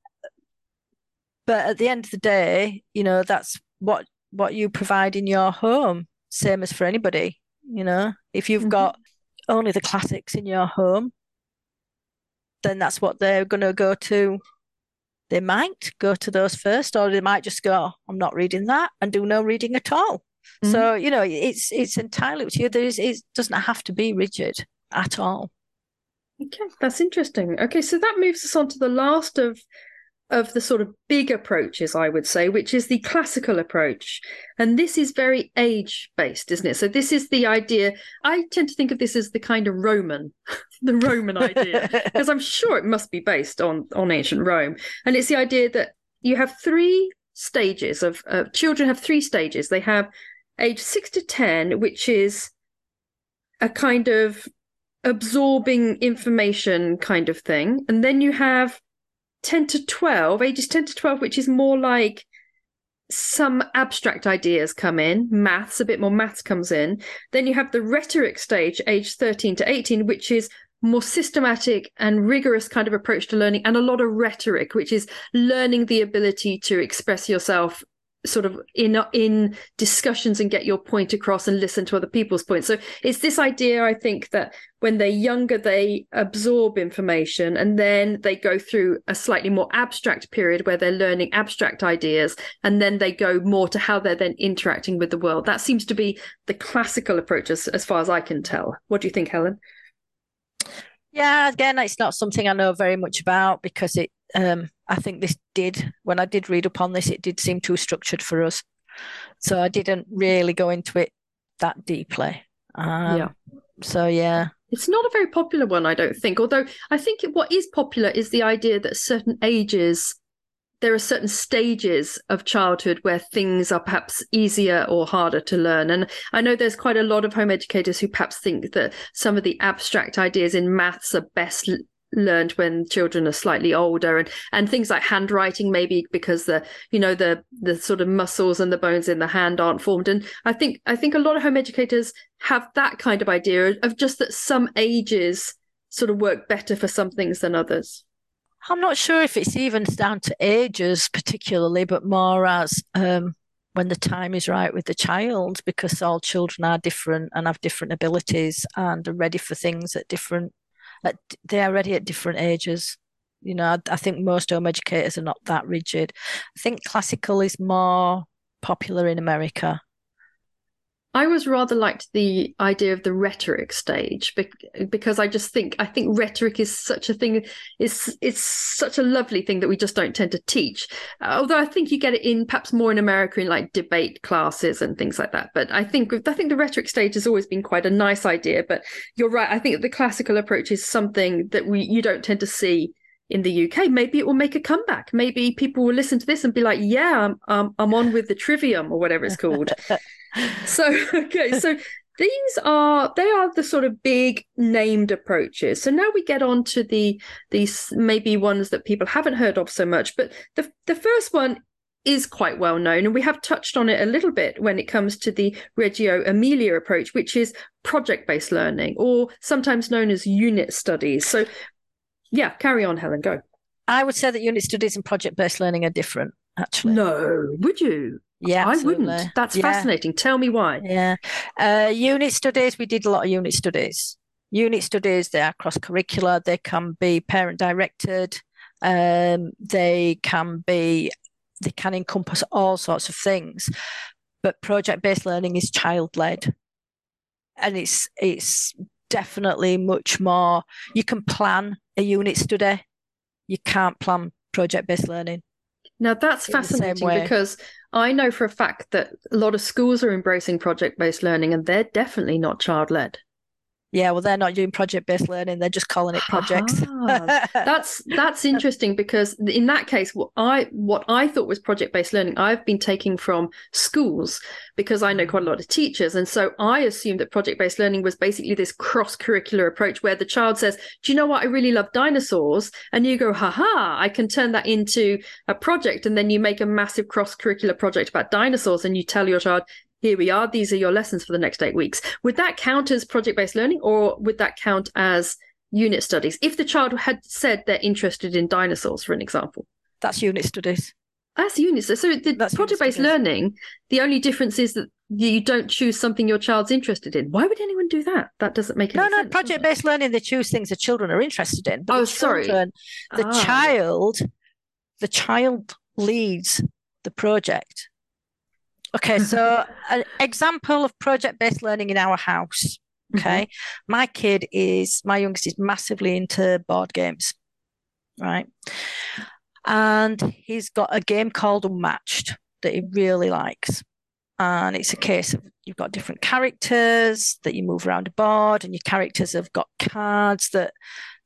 but at the end of the day, you know, that's what what you provide in your home, same as for anybody. You know, if you've mm-hmm. got only the classics in your home, then that's what they're going to go to. They might go to those first, or they might just go, "I'm not reading that," and do no reading at all. Mm-hmm. So you know, it's it's entirely up to you. There is it doesn't have to be rigid at all. Okay, that's interesting. Okay, so that moves us on to the last of of the sort of big approaches, I would say, which is the classical approach. And this is very age based, isn't it? So, this is the idea. I tend to think of this as the kind of Roman, the Roman idea, because I'm sure it must be based on, on ancient Rome. And it's the idea that you have three stages of uh, children have three stages. They have age six to 10, which is a kind of absorbing information kind of thing. And then you have 10 to 12, ages 10 to 12, which is more like some abstract ideas come in, maths, a bit more maths comes in. Then you have the rhetoric stage, age 13 to 18, which is more systematic and rigorous kind of approach to learning and a lot of rhetoric, which is learning the ability to express yourself sort of in in discussions and get your point across and listen to other people's points. So it's this idea i think that when they're younger they absorb information and then they go through a slightly more abstract period where they're learning abstract ideas and then they go more to how they're then interacting with the world. That seems to be the classical approach as, as far as i can tell. What do you think helen yeah again it's not something i know very much about because it um, I think this did, when I did read up on this, it did seem too structured for us. So I didn't really go into it that deeply. Um, yeah. So, yeah. It's not a very popular one, I don't think. Although I think what is popular is the idea that certain ages, there are certain stages of childhood where things are perhaps easier or harder to learn. And I know there's quite a lot of home educators who perhaps think that some of the abstract ideas in maths are best learned when children are slightly older. And and things like handwriting maybe because the you know the the sort of muscles and the bones in the hand aren't formed. And i think i think a lot of home educators have that kind of idea of just that some ages sort of work better for some things than others i'm not sure if it's even down to ages particularly but more as um when the time is right with the child because all children are different and have different abilities and are ready for things at different at, they are ready at different ages. You know, I, I think most home educators are not that rigid. I think classical is more popular in America. I was rather liked the idea of the rhetoric stage because I just think I think rhetoric is such a thing is it's such a lovely thing that we just don't tend to teach. Although I think you get it in perhaps more in America in like debate classes and things like that. But I think I think the rhetoric stage has always been quite a nice idea. But you're right. I think the classical approach is something that we you don't tend to see in the UK, maybe it will make a comeback. Maybe people will listen to this and be like, "Yeah, I'm I'm, I'm on with the trivium or whatever it's called." so okay, so these are they are the sort of big named approaches. So now we get on to the these maybe ones that people haven't heard of so much. But the the first one is quite well known, and we have touched on it a little bit when it comes to the Reggio Emilia approach, which is project based learning, or sometimes known as unit studies. So yeah, carry on, Helen. Go. I would say that unit studies and project based learning are different, actually. No, would you? Yeah, absolutely. I wouldn't. That's yeah. fascinating. Tell me why. Yeah. Uh, unit studies, we did a lot of unit studies. Unit studies, they are cross curricular, they can be parent directed, um, they can be, they can encompass all sorts of things. But project based learning is child led. And it's it's definitely much more you can plan a unit study. You can't plan project based learning. Now that's fascinating because I know for a fact that a lot of schools are embracing project based learning and they're definitely not child led. Yeah, well, they're not doing project based learning; they're just calling it projects. Ah, that's that's interesting because in that case, what I what I thought was project based learning, I've been taking from schools because I know quite a lot of teachers, and so I assumed that project based learning was basically this cross curricular approach where the child says, "Do you know what? I really love dinosaurs," and you go, "Ha ha! I can turn that into a project," and then you make a massive cross curricular project about dinosaurs, and you tell your child, here we are, these are your lessons for the next eight weeks. Would that count as project based learning or would that count as unit studies? If the child had said they're interested in dinosaurs, for an example, that's unit studies. That's unit. So, so the That's project based learning, the only difference is that you don't choose something your child's interested in. Why would anyone do that? That doesn't make any No, no, sense. does Project-based learning, they choose things the children are interested in. But Oh, the sorry. children, the Ah, child, the child leads the project. Okay, so an example of project based learning in our house. Okay, mm-hmm. my kid is, my youngest is massively into board games, right? And he's got a game called Unmatched that he really likes. And it's a case of you've got different characters that you move around a board, and your characters have got cards that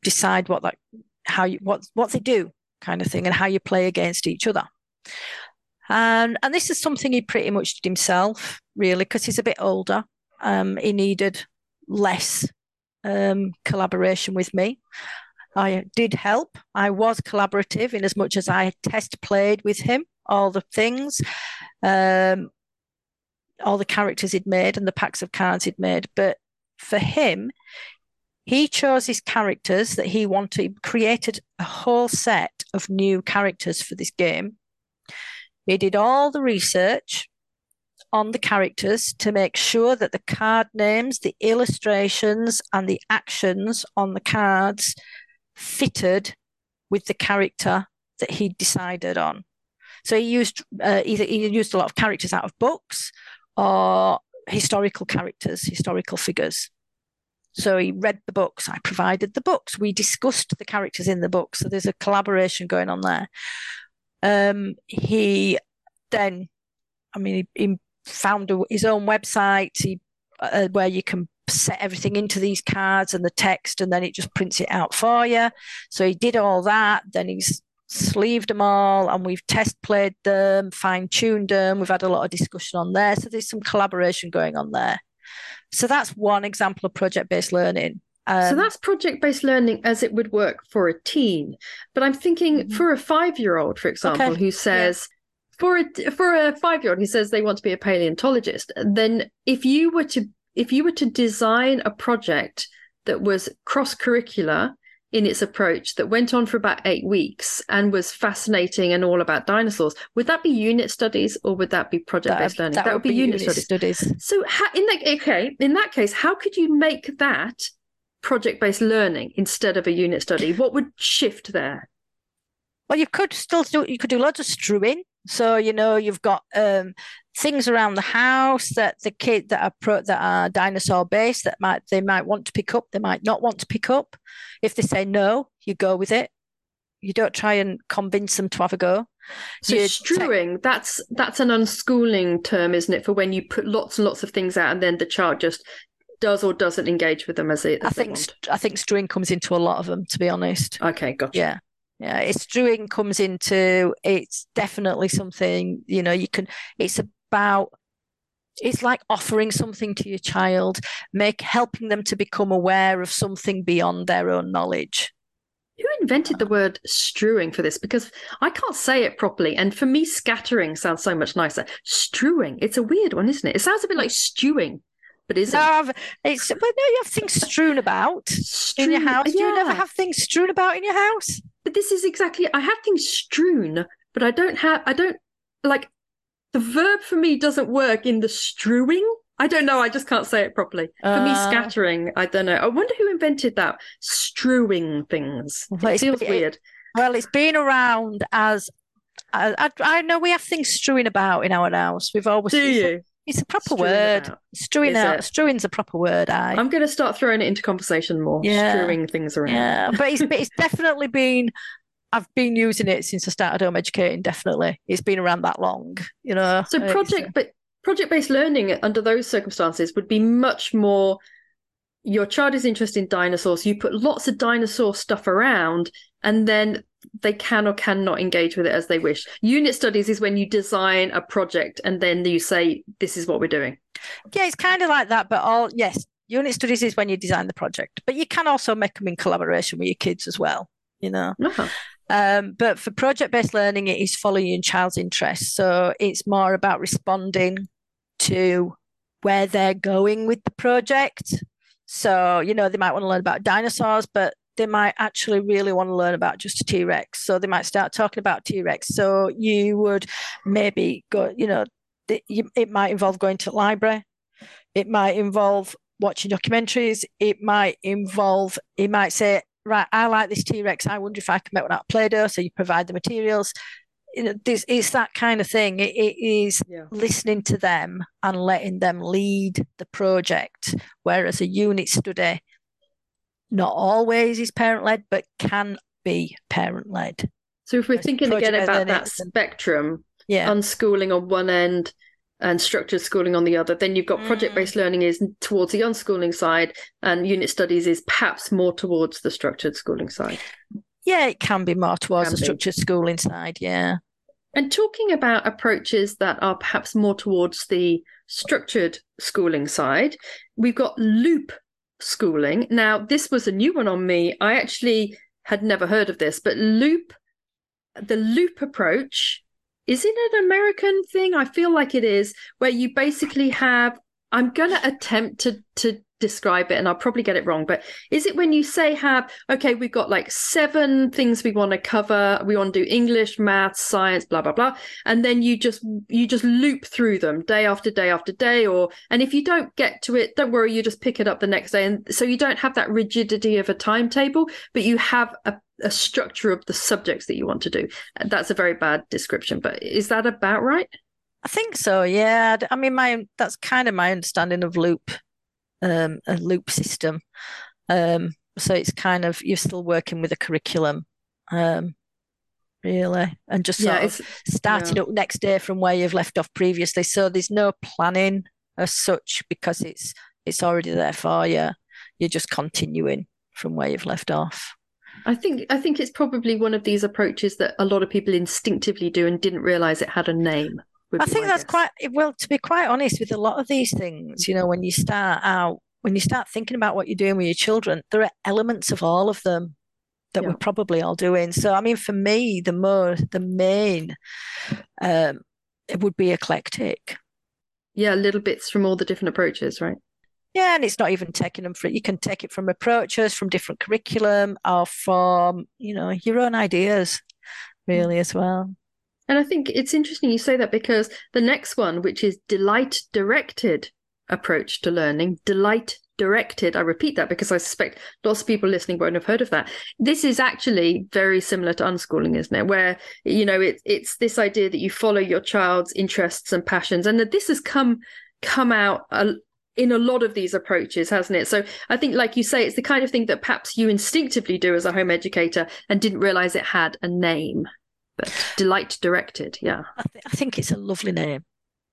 decide what that how you what what they do kind of thing and how you play against each other. And and this is something he pretty much did himself, really, because he's a bit older. Um, he needed less um, collaboration with me. I did help. I was collaborative in as much as I test played with him all the things, um, all the characters he'd made and the packs of cards he'd made. But for him, he chose his characters that he wanted, created a whole set of new characters for this game. He did all the research on the characters to make sure that the card names, the illustrations, and the actions on the cards fitted with the character that he decided on. So he used uh, either he used a lot of characters out of books or historical characters, historical figures. So he read the books. I provided the books. We discussed the characters in the books. So there's a collaboration going on there. Um, he then, I mean, he, he found a, his own website he, uh, where you can set everything into these cards and the text, and then it just prints it out for you. So he did all that. Then he's sleeved them all, and we've test played them, fine tuned them. We've had a lot of discussion on there. So there's some collaboration going on there. So that's one example of project based learning. Um, so that's project based learning as it would work for a teen. But I'm thinking Mhm. for a five year old, for example, Okay, who says, for a for a five year old who says they want to be a paleontologist, then if you were to if you were to design a project that was cross curricular in its approach that went on for about eight weeks and was fascinating and all about dinosaurs, would that be unit studies or would that be project based learning? that, would be unit studies. studies. So, how, in that okay, in that case, how could you make that project-based learning instead of a unit study? What would shift there? Well, you could still do you could do lots of strewing. So you know you've got um, things around the house that the kid that are pro, that are dinosaur based that might they might want to pick up, they might not want to pick up. If they say no, you go with it. You don't try and convince them to have a go. So You strewing, that's that's an unschooling term, isn't it? For when you put lots and lots of things out and then the child just does or doesn't engage with them as they, as I think I think strewing comes into a lot of them. To be honest, Okay, gotcha. yeah. Yeah, it's strewing comes into it's definitely something, you know, you can it's about it's like offering something to your child, make helping them to become aware of something beyond their own knowledge. Who invented the word strewing for this? Because I can't say it properly. And for me, scattering sounds so much nicer. Strewing, it's a weird one, isn't it? It sounds a bit like stewing, but isn't. No, it's but no, you have things strewn about in your Strewn- house. Do you never have things strewn about in your house? But this is exactly I have things strewn, but I don't have I don't like the verb for me doesn't work in the strewing. I don't know, I just can't say it properly. For me, Uh. scattering, I don't know. I wonder who invented that. Strewing things. Well, It feels it- weird. Well, it's been around as I, I, I know we have things strewing about in our house. We've always Do you? It's a proper Strewing word. about. Strewing Is out. it? Strewing's a proper word. I. I'm going to start throwing it into conversation more. Yeah. Strewing things around. yeah, but it's but it's definitely been. I've been using it since I started home educating. Definitely, it's been around that long. You know. So project, but project-based learning under those circumstances would be much more. Your child is interested in dinosaurs. You put lots of dinosaur stuff around, and then they can or cannot engage with it as they wish. Unit studies is when you design a project and then you say, "This is what we're doing." yeah, it's kind of like that. But all yes, unit studies is when you design the project, but you can also make them in collaboration with your kids as well. You know. Uh-huh. Um, but for project based learning, it is following your child's interests. So it's more about responding to where they're going with the project. So, you know, they might want to learn about dinosaurs, but they might actually really want to learn about just a T-Rex. So they might start talking about T-Rex. So you would maybe go, you know, it might involve going to the library. It might involve watching documentaries. It might involve, it might say, right, I like this T-Rex. I wonder if I can make one out of Play-Doh. So you provide the materials. You know, this it's that kind of thing. it, it is yeah. listening to them and letting them lead the project. Whereas a unit study, not always is parent led, but can be parent led. So if we're thinking again about that spectrum, yeah, unschooling on one end and structured schooling on the other, then you've got mm. project based learning is towards the unschooling side, and unit studies is perhaps more towards the structured schooling side. Yeah, it can be more towards the be. structured schooling side. Yeah. And talking about approaches that are perhaps more towards the structured schooling side, we've got loop schooling. Now, this was a new one on me. I actually had never heard of this, but loop, the loop approach, is it an American thing? I feel like it is, where you basically have. I'm going to attempt to to describe it and I'll probably get it wrong, but is it when you say have, okay, we've got like seven things we want to cover, we want to do English, math, science, blah, blah, blah. And then you just you just loop through them day after day after day, or and if you don't get to it, don't worry, you just pick it up the next day. And so you don't have that rigidity of a timetable, but you have a a structure of the subjects that you want to do. That's a very bad description, but is that about right? I think so. Yeah. I mean, my that's kind of my understanding of loop um, a loop system. Um, so it's kind of you're still working with a curriculum, um, really, and just sort yeah, of starting yeah. up next day from where you've left off previously. So there's no planning as such because it's it's already there for you. You're just continuing from where you've left off. I think I think it's probably one of these approaches that a lot of people instinctively do and didn't realize it had a name. I think that's guess. quite well. To be quite honest, with a lot of these things, you know, when you start out, when you start thinking about what you're doing with your children, there are elements of all of them that yeah. we're probably all doing. So, I mean, for me, the more the main, um, it would be eclectic. Yeah, little bits from all the different approaches, right? Yeah, and it's not even taking them for you can take it from approaches, from different curriculum, or from you know your own ideas, really as well. And I think it's interesting you say that because the next one, which is delight directed approach to learning, delight directed. I repeat that because I suspect lots of people listening won't have heard of that. This is actually very similar to unschooling, isn't it? Where you know it, it's this idea that you follow your child's interests and passions, and that this has come come out a, in a lot of these approaches, hasn't it? So I think, like you say, it's the kind of thing that perhaps you instinctively do as a home educator and didn't realize it had a name but delight directed yeah I, th- I, think it's a lovely name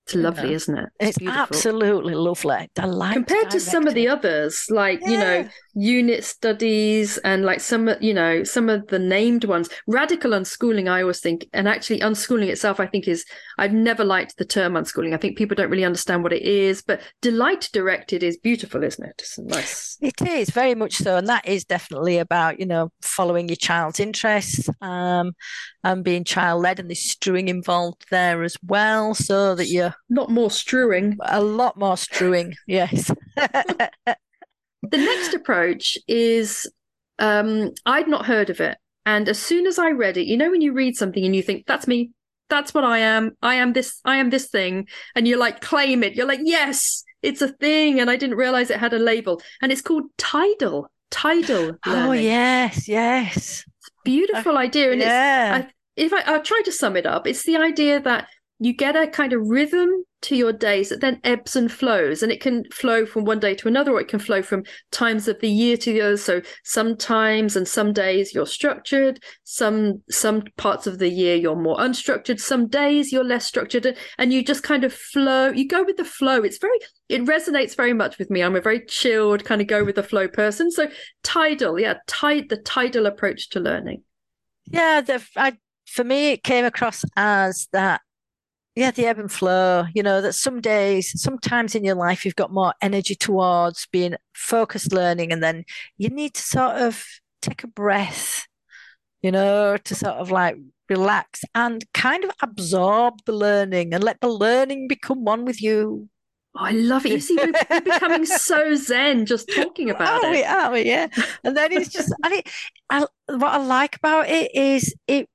it's lovely, isn't it? It's, it's absolutely lovely. Delight compared to some of the others, like yeah. you know, unit studies and like some, you know, some of the named ones. Radical unschooling, I always think, and actually unschooling itself, I think is. I've never liked the term unschooling. I think people don't really understand what it is, but delight directed is beautiful, isn't it? It's nice. It is very much so, and that is definitely about you know following your child's interests, um, and being child led, and there's strewing involved there as well, so that you're not more strewing. A lot more strewing, yes. the next approach is um, I'd not heard of it. And as soon as I read it, you know, when you read something and you think, that's me, that's what I am, I am this, I am this thing, and you're like claim it, you're like, yes, it's a thing. And I didn't realize it had a label. And it's called Tidal. Tidal. Oh, learning. Oh, yes, yes. Beautiful uh, idea. And yeah. it's, I, if I, I'll try to sum it up, it's the idea that you get a kind of rhythm to your days that then ebbs and flows and it can flow from one day to another or it can flow from times of the year to the other. So sometimes and some days you're structured some some parts of the year you're more unstructured some days you're less structured and you just kind of flow you go with the flow. It's very it resonates very much with me. I'm a very chilled kind of go with the flow person. So tidal yeah tide the tidal approach to learning. Yeah the I, for me it came across as that yeah, the ebb and flow. You know, that some days, sometimes in your life, you've got more energy towards being focused learning, and then you need to sort of take a breath, you know, to sort of like relax and kind of absorb the learning and let the learning become one with you. Oh, I love it. You see, we're, we're becoming so zen just talking about are it. We, are we? Yeah. And then it's just, and it, I, what I like about it is it,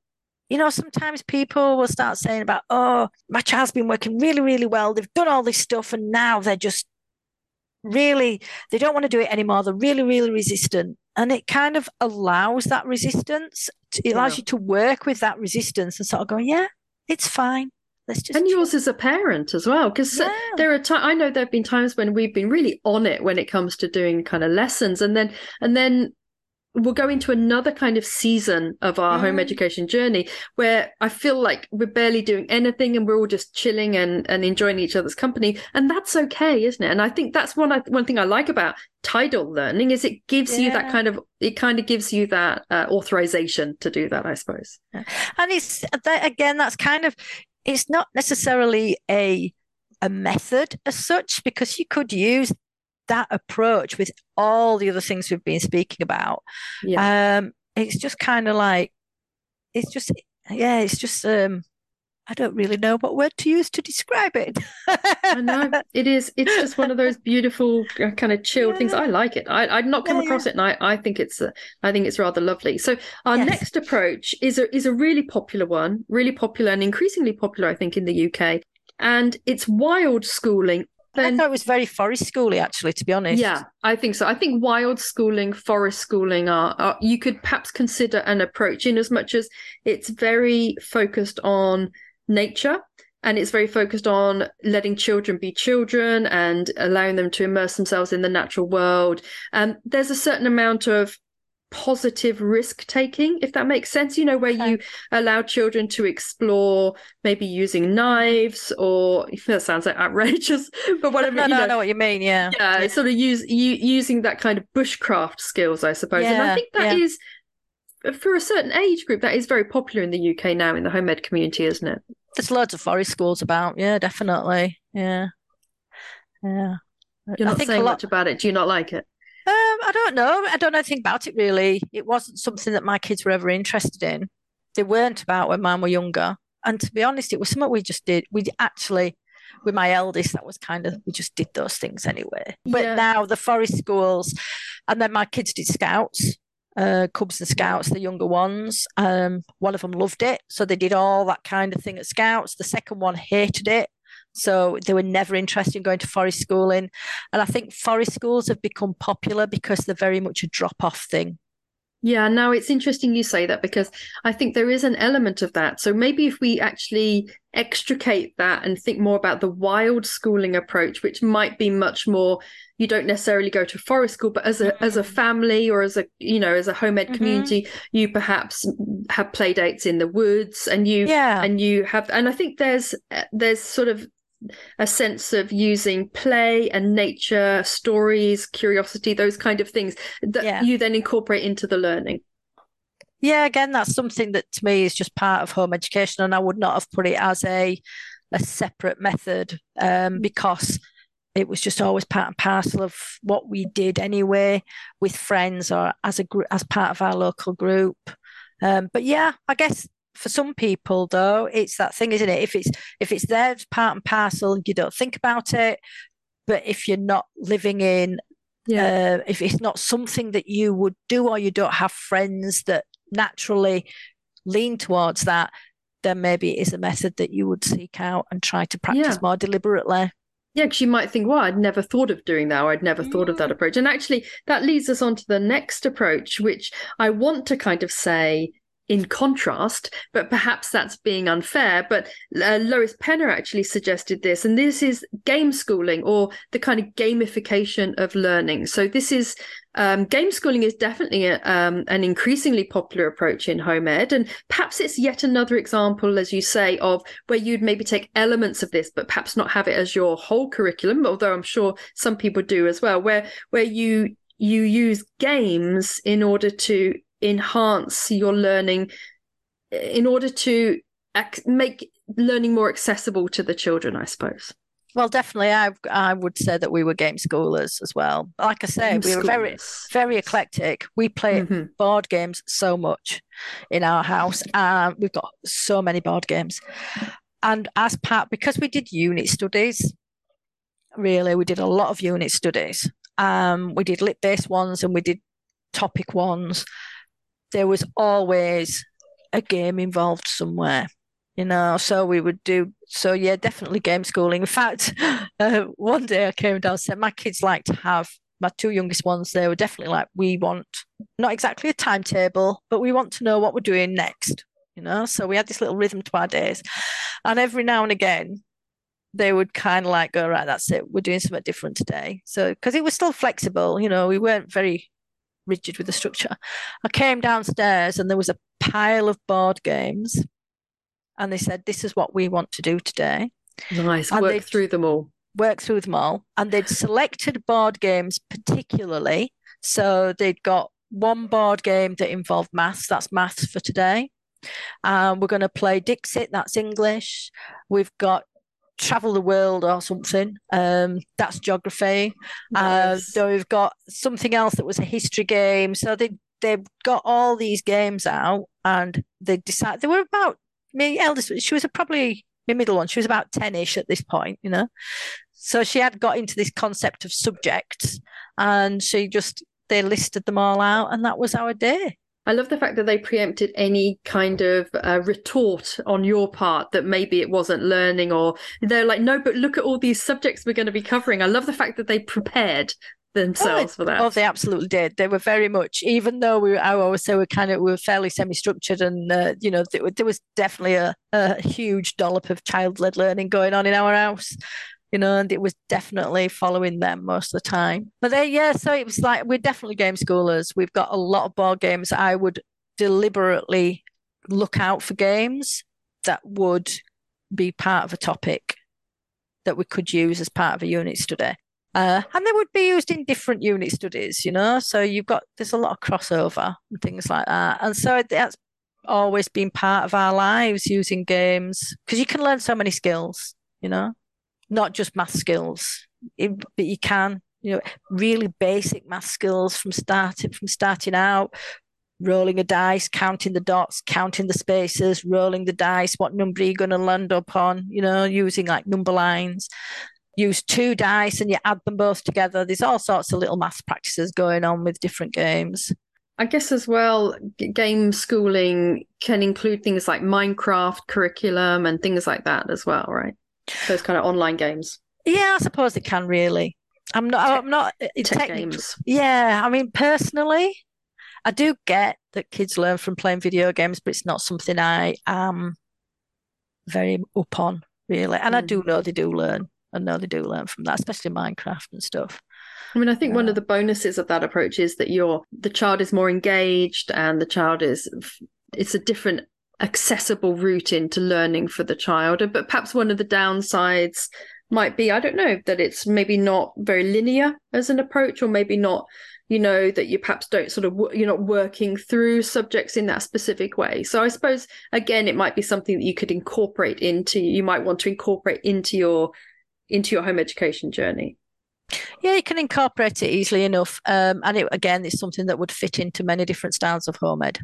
you know, sometimes people will start saying about, oh, my child's been working really, really well. They've done all this stuff and now they're just really, they don't want to do it anymore. They're really, really resistant. And it kind of allows that resistance. It allows yeah. you to work with that resistance and sort of go, yeah, it's fine. Let's just and yours as a parent as well, because yeah. there are times I know there have been times when we've been really on it when it comes to doing kind of lessons, and then and then we'll go into another kind of season of our mm. home education journey where I feel like we're barely doing anything and we're all just chilling and, and enjoying each other's company. And that's okay, isn't it? And I think that's one I, one thing I like about tidal learning is it gives yeah. you that kind of it kind of gives you that uh, authorization to do that, I suppose. And it's that, again, that's kind of it's not necessarily a a method as such because you could use that approach with all the other things we've been speaking about. Yeah. Um, it's just kind of like it's just yeah, it's just um I don't really know what word to use to describe it. I know it is. It's just one of those beautiful, uh, kind of chilled yeah. things. I like it. I, I'd not come yeah, across yeah. it, and I, I think it's, uh, I think it's rather lovely. So our yes. next approach is a is a really popular one, really popular and increasingly popular, I think, in the UK, and it's wild schooling. Then, I thought it was very forest schooly, actually, to be honest. Yeah, I think so. I think wild schooling, forest schooling are, are you could perhaps consider an approach in as much as it's very focused on nature and it's very focused on letting children be children and allowing them to immerse themselves in the natural world. Um, there's a certain amount of positive risk taking, if that makes sense, you know, where okay. you allow children to explore maybe using knives or that sounds like outrageous, but whatever. No, no, know, I know what you mean. Yeah. Yeah. yeah. Sort of use you, using that kind of bushcraft skills, I suppose. Yeah, and I think that yeah. is for a certain age group, that is very popular in the UK now in the home ed community, isn't it? There's loads of forest schools about. Yeah, definitely. Yeah, yeah. You're not saying lot... much about it. Do you not like it? I don't know. I don't know anything about it really. It wasn't something that my kids were ever interested in. They weren't about when mine were younger. And to be honest, it was something we just did. We actually, with my eldest, that was kind of we just did those things anyway. But yeah. now the forest schools, and then my kids did scouts uh, Cubs and Scouts, the younger ones. Um, one of them loved it, so they did all that kind of thing at Scouts. The second one hated it, so they were never interested in going to forest schooling. And I think forest schools have become popular because they're very much a drop off thing. Yeah, now it's interesting you say that because I think there is an element of that. So maybe if we actually extricate that and think more about the wild schooling approach, which might be much more you don't necessarily go to forest school, but as a mm-hmm. as a family or as a you know as a home ed mm-hmm. community, you perhaps have play dates in the woods and you yeah. and you have and I think there's there's sort of a sense of using play and nature, stories, curiosity, those kind of things that yeah. you then incorporate into the learning. Yeah, again, that's something that to me is just part of home education, and I would not have put it as a a separate method um, because it was just always part and parcel of what we did anyway with friends or as a group as part of our local group. Um, but yeah, I guess for some people though it's that thing isn't it if it's if it's there part and parcel you don't think about it but if you're not living in yeah. Uh, if it's not something that you would do or you don't have friends that naturally lean towards that then maybe it is a method that you would seek out and try to practice yeah. more deliberately yeah, because you might think, well, I'd never thought of doing that, or I'd never mm. thought of that mm. approach. And actually, that leads us on to the next approach, which I want to kind of say in contrast, but perhaps that's being unfair. But uh, Lois Penner actually suggested this, and this is game schooling or the kind of gamification of learning. So this is um, game schooling is definitely a, um, an increasingly popular approach in home ed, and perhaps it's yet another example, as you say, of where you'd maybe take elements of this, but perhaps not have it as your whole curriculum. Although I'm sure some people do as well, where where you you use games in order to enhance your learning in order to ac- make learning more accessible to the children, I suppose. Well, definitely, I I would say that we were game schoolers as well. Like I say, game we were very very eclectic. We play mm-hmm. board games so much in our house, and we've got so many board games. And as part because we did unit studies, really. We did a lot of unit studies. Um, we did lit based ones and we did topic ones. There was always a game involved somewhere, you know. So we would do. So yeah, definitely game schooling. In fact, uh, one day I came down said My kids like to have my two youngest ones. They were definitely like, we want not exactly a timetable, but we want to know what we're doing next. You know. So we had this little rhythm to our days, and every now and again they would kind of like go right that's it we're doing something different today so because it was still flexible you know we weren't very rigid with the structure. I came downstairs and there was a pile of board games and they said this is what we want to do today. Nice. And work through them all. Work through them all. And they'd selected board games particularly. So they'd got one board game that involved maths. That's maths for today. Um, we're going to play Dixit, that's English. We've got travel the world or something. Um, that's geography. Uh, nice. Uh, so we've got something else that was a history game. So they they've got all these games out, and they decided they were about me eldest. She was probably my middle one. She was about ten-ish at this point, you know. So she had got into this concept of subjects, and she just they listed them all out, and that was our day. I love the fact that they preempted any kind of uh, retort on your part that maybe it wasn't learning or they're like, no, but look at all these subjects we're going to be covering. I love the fact that they prepared themselves oh, for that. Oh, they absolutely did. They were very much, even though we, I always say we kind of we were fairly semi-structured, and uh, you know, there, there was definitely a, a huge dollop of child-led learning going on in our house you know, and it was definitely following them most of the time. But they, yeah, so it was like we're definitely game schoolers. We've got a lot of board games. I would deliberately look out for games that would be part of a topic that we could use as part of a unit study. Uh, and they would be used in different unit studies, you know. So you've got there's a lot of crossover and things like that. And so that's always been part of our lives using games because you can learn so many skills, you know not just math skills, it, but you can, you know, really basic math skills from starting from starting out, rolling a dice, counting the dots, counting the spaces, rolling the dice, what number are you going to land up on, you know, using like number lines. Use two dice and you add them both together. There's all sorts of little math practices going on with different games. I guess as well, game schooling can include things like Minecraft curriculum and things like that as well, right? Those kind of online games. Yeah, I suppose it can really. I'm not. Tech, I'm not. Uh, tech games. Yeah, I mean, personally, I do get that kids learn from playing video games, but it's not something I am very up on really. And mm. I do know they do learn. I know they do learn from that, especially Minecraft and stuff. I mean, I think one of the bonuses of that approach is that you're the child is more engaged and the child is it's a different accessible route into learning for the child. But perhaps one of the downsides might be, I don't know, that it's maybe not very linear as an approach, or maybe not, you know, that you perhaps don't sort of, you're not working through subjects in that specific way. So I suppose, again, it might be something that you could incorporate into, you might want to incorporate into your into your home education journey. Yeah, you can incorporate it easily enough. Um, and it, again, it's something that would fit into many different styles of home ed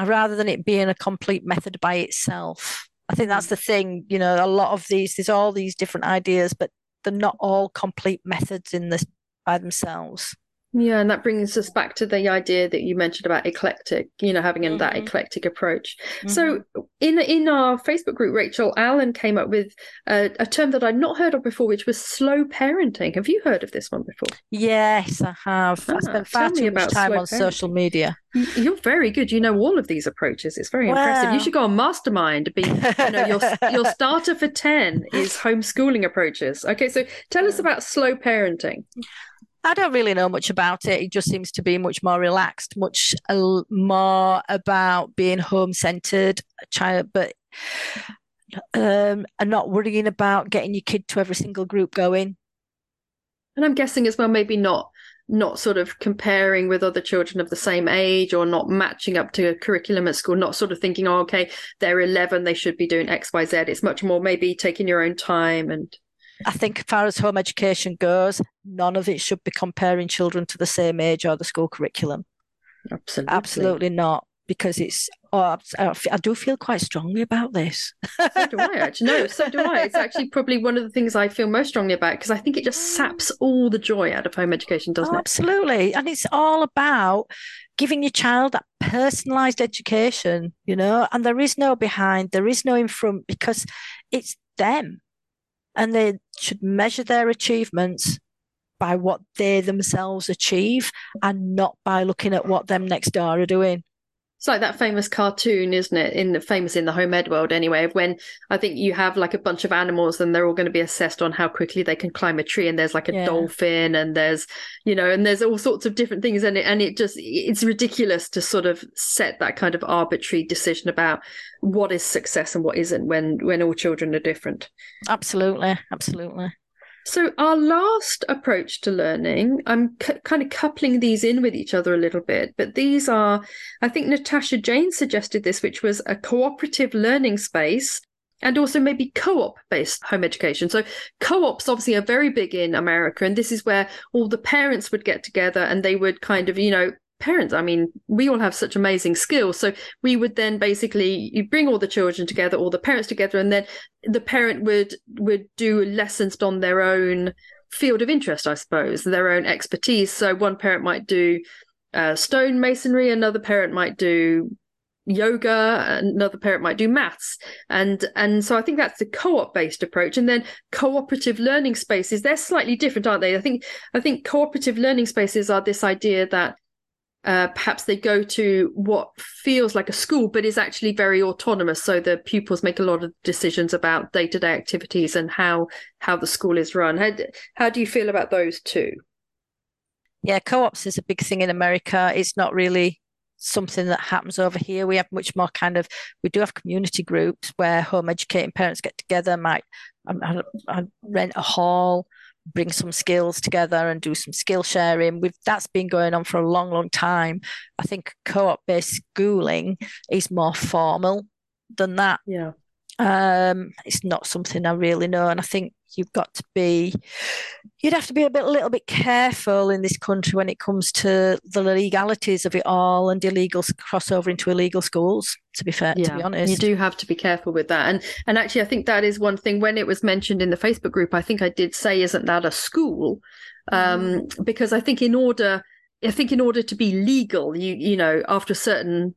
rather than it being a complete method by itself. I think that's mm. the thing, you know, a lot of these, there's all these different ideas, but they're not all complete methods in this by themselves. Yeah, and that brings us back to the idea that you mentioned about eclectic, you know, having mm-hmm. that eclectic approach. Mm-hmm. So in in our Facebook group, Rachel Allen came up with a, a, term that I'd not heard of before, which was slow parenting. Have you heard of this one before? Yes, I have. Ah, I spent far too much time on parenting. social media. You're very good. You know all of these approaches. It's very impressive. You should go on Mastermind. Be you know your your starter for ten is homeschooling approaches. Okay, so tell us about slow parenting. I don't really know much about it. It just seems to be much more relaxed, much more about being home centered, child, but um, and not worrying about getting your kid to every single group going. And I'm guessing as well, maybe not not sort of comparing with other children of the same age or not matching up to a curriculum at school, not sort of thinking, oh, okay, they're 11, they should be doing X, Y, Z. It's much more maybe taking your own time and I think, as far as home education goes, none of it should be comparing children to the same age or the school curriculum. Absolutely. Absolutely not. because it's oh, I do feel quite strongly about this. so do I actually. No, so do I. It's actually probably one of the things I feel most strongly about because I think it just saps all the joy out of home education, doesn't oh, it? Absolutely. And it's all about giving your child that personalized education, you know, and there is no behind, there is no in front because it's them. And they should measure their achievements by what they themselves achieve and not by looking at what them next door are doing. It's like that famous cartoon, isn't it? In the famous in the home ed world, anyway. When I think you have like a bunch of animals, and they're all going to be assessed on how quickly they can climb a tree. And there's like a yeah. dolphin, and there's you know, and there's all sorts of different things, and it and it just it's ridiculous to sort of set that kind of arbitrary decision about what is success and what isn't when when all children are different. Absolutely, absolutely. So, our last approach to learning, I'm c- kind of coupling these in with each other a little bit, but these are, I think Natasha Jane suggested this, which was a cooperative learning space and also maybe co-op based home education. So co-ops obviously are very big in America, and this is where all the parents would get together and they would kind of, you know, parents i mean we all have such amazing skills. So we would then basically you bring all the children together all the parents together and then the parent would would do lessons on their own field of interest i suppose their own expertise. So one parent might do uh, stone masonry another parent might do yoga another parent might do maths. And and so i think that's the co-op based approach. And then cooperative learning spaces they're slightly different aren't they? I think i think cooperative learning spaces are this idea that uh, perhaps they go to what feels like a school but is actually very autonomous. So the pupils make a lot of decisions about day-to-day activities and how how the school is run. How, how do you feel about those two? Yeah co-ops is a big thing in america. It's not really something that happens over here. We have much more kind of we do have community groups where home educating parents get together might I, I rent a hall bring some skills together and do some skill sharing. We've that's been going on for a long, long time. I think co-op based schooling is more formal than that. Yeah. Um, it's not something I really know, and I think you've got to be you'd have to be a bit a little bit careful in this country when it comes to the legalities of it all and illegal crossover into illegal schools to be fair yeah, to be honest you do have to be careful with that and and actually i think that is one thing when it was mentioned in the facebook group i think i did say isn't that a school um, mm. because i think in order I think in order to be legal, you you know, after a certain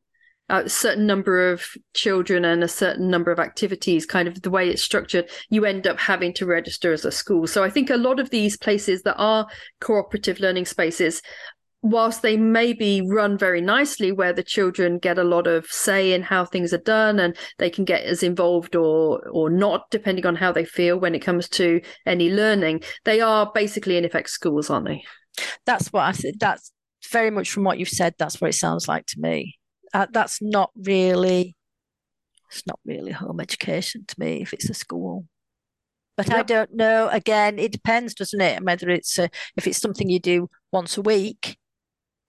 a certain number of children and a certain number of activities, kind of the way it's structured, you end up having to register as a school. So I think a lot of these places that are cooperative learning spaces, whilst they maybe run very nicely, where the children get a lot of say in how things are done and they can get as involved or or not, depending on how they feel when it comes to any learning, they are basically in effect schools, aren't they? That's what I said. That's very much from what you've said. That's what it sounds like to me uh, that's not really it's not really home education to me if it's a school but yep. i don't know again it depends doesn't it whether it's a, if it's something you do once a week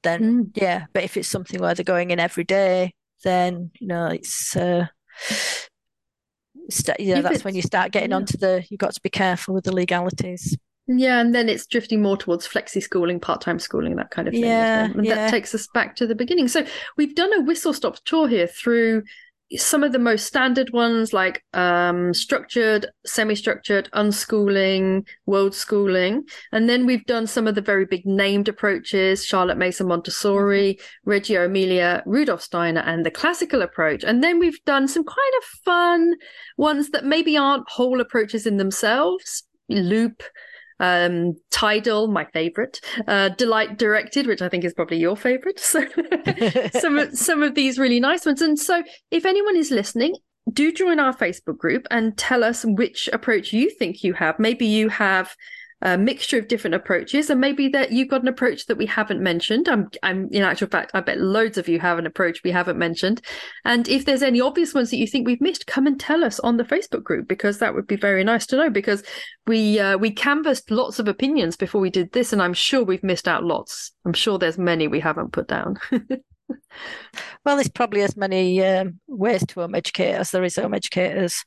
then mm. yeah but if it's something where they're going in every day then you know it's uh yeah that's when you start getting yeah. onto the you've got to be careful with the legalities yeah, and then it's drifting more towards flexi schooling, part time schooling, that kind of thing. Yeah, well. And yeah. that takes us back to the beginning. So we've done a whistle stop tour here through some of the most standard ones like um, structured, semi structured, unschooling, world schooling. And then we've done some of the very big named approaches Charlotte Mason Montessori, mm-hmm. Reggio Emilia, Rudolf Steiner, and the classical approach. And then we've done some kind of fun ones that maybe aren't whole approaches in themselves. Loop, um, Tidal, my favorite, uh, Delight Directed, which I think is probably your favorite. So some of, some of these really nice ones. And so if anyone is listening, do join our Facebook group and tell us which approach you think you have. Maybe you have a mixture of different approaches, and maybe that you've got an approach that we haven't mentioned. I'm, I'm in actual fact, I bet loads of you have an approach we haven't mentioned. And if there's any obvious ones that you think we've missed, come and tell us on the Facebook group because that would be very nice to know. Because we uh, we canvassed lots of opinions before we did this, and I'm sure we've missed out lots. I'm sure there's many we haven't put down. well, there's probably as many um, ways to home educate as there is home educators.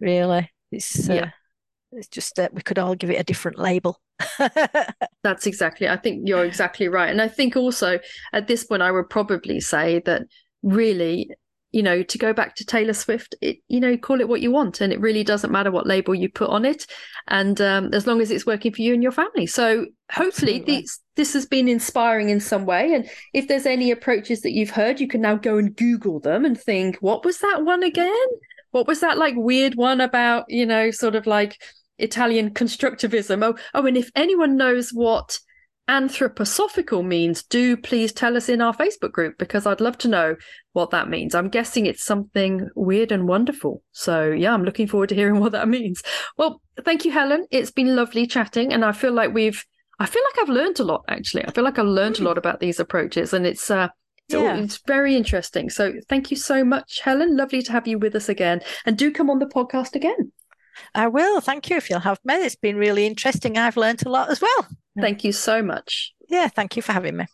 Really, it's uh, yeah it's just that we could all give it a different label. That's exactly. I think you're exactly right. And I think also at this point, I would probably say that really you know, to go back to Taylor Swift, it, you know, call it what you want, and it really doesn't matter what label you put on it, and um, as long as it's working for you and your family. So hopefully, this this has been inspiring in some way. And if there's any approaches that you've heard, you can now go and Google them and think, what was that one again? What was that like weird one about, you know, sort of like Italian constructivism? Oh, oh, and if anyone knows what anthroposophical means, do please tell us in our Facebook group because I'd love to know what that means. I'm guessing it's something weird and wonderful. So, yeah, I'm looking forward to hearing what that means. Well, thank you, Helen. It's been lovely chatting, and I feel like we've, I feel like I've learned a lot actually. I feel like I've learned a lot about these approaches, and it's, uh, it's, yeah. it's very interesting. So, thank you so much, Helen. Lovely to have you with us again, and do come on the podcast again. I will. Thank you if you'll have me. It's been really interesting. I've learned a lot as well. Thank you so much. Yeah, thank you for having me.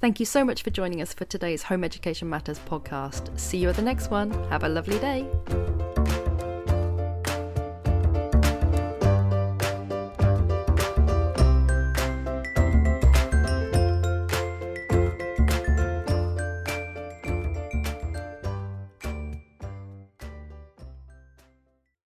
Thank you so much for joining us for today's Home Education Matters podcast. See you at the next one. Have a lovely day.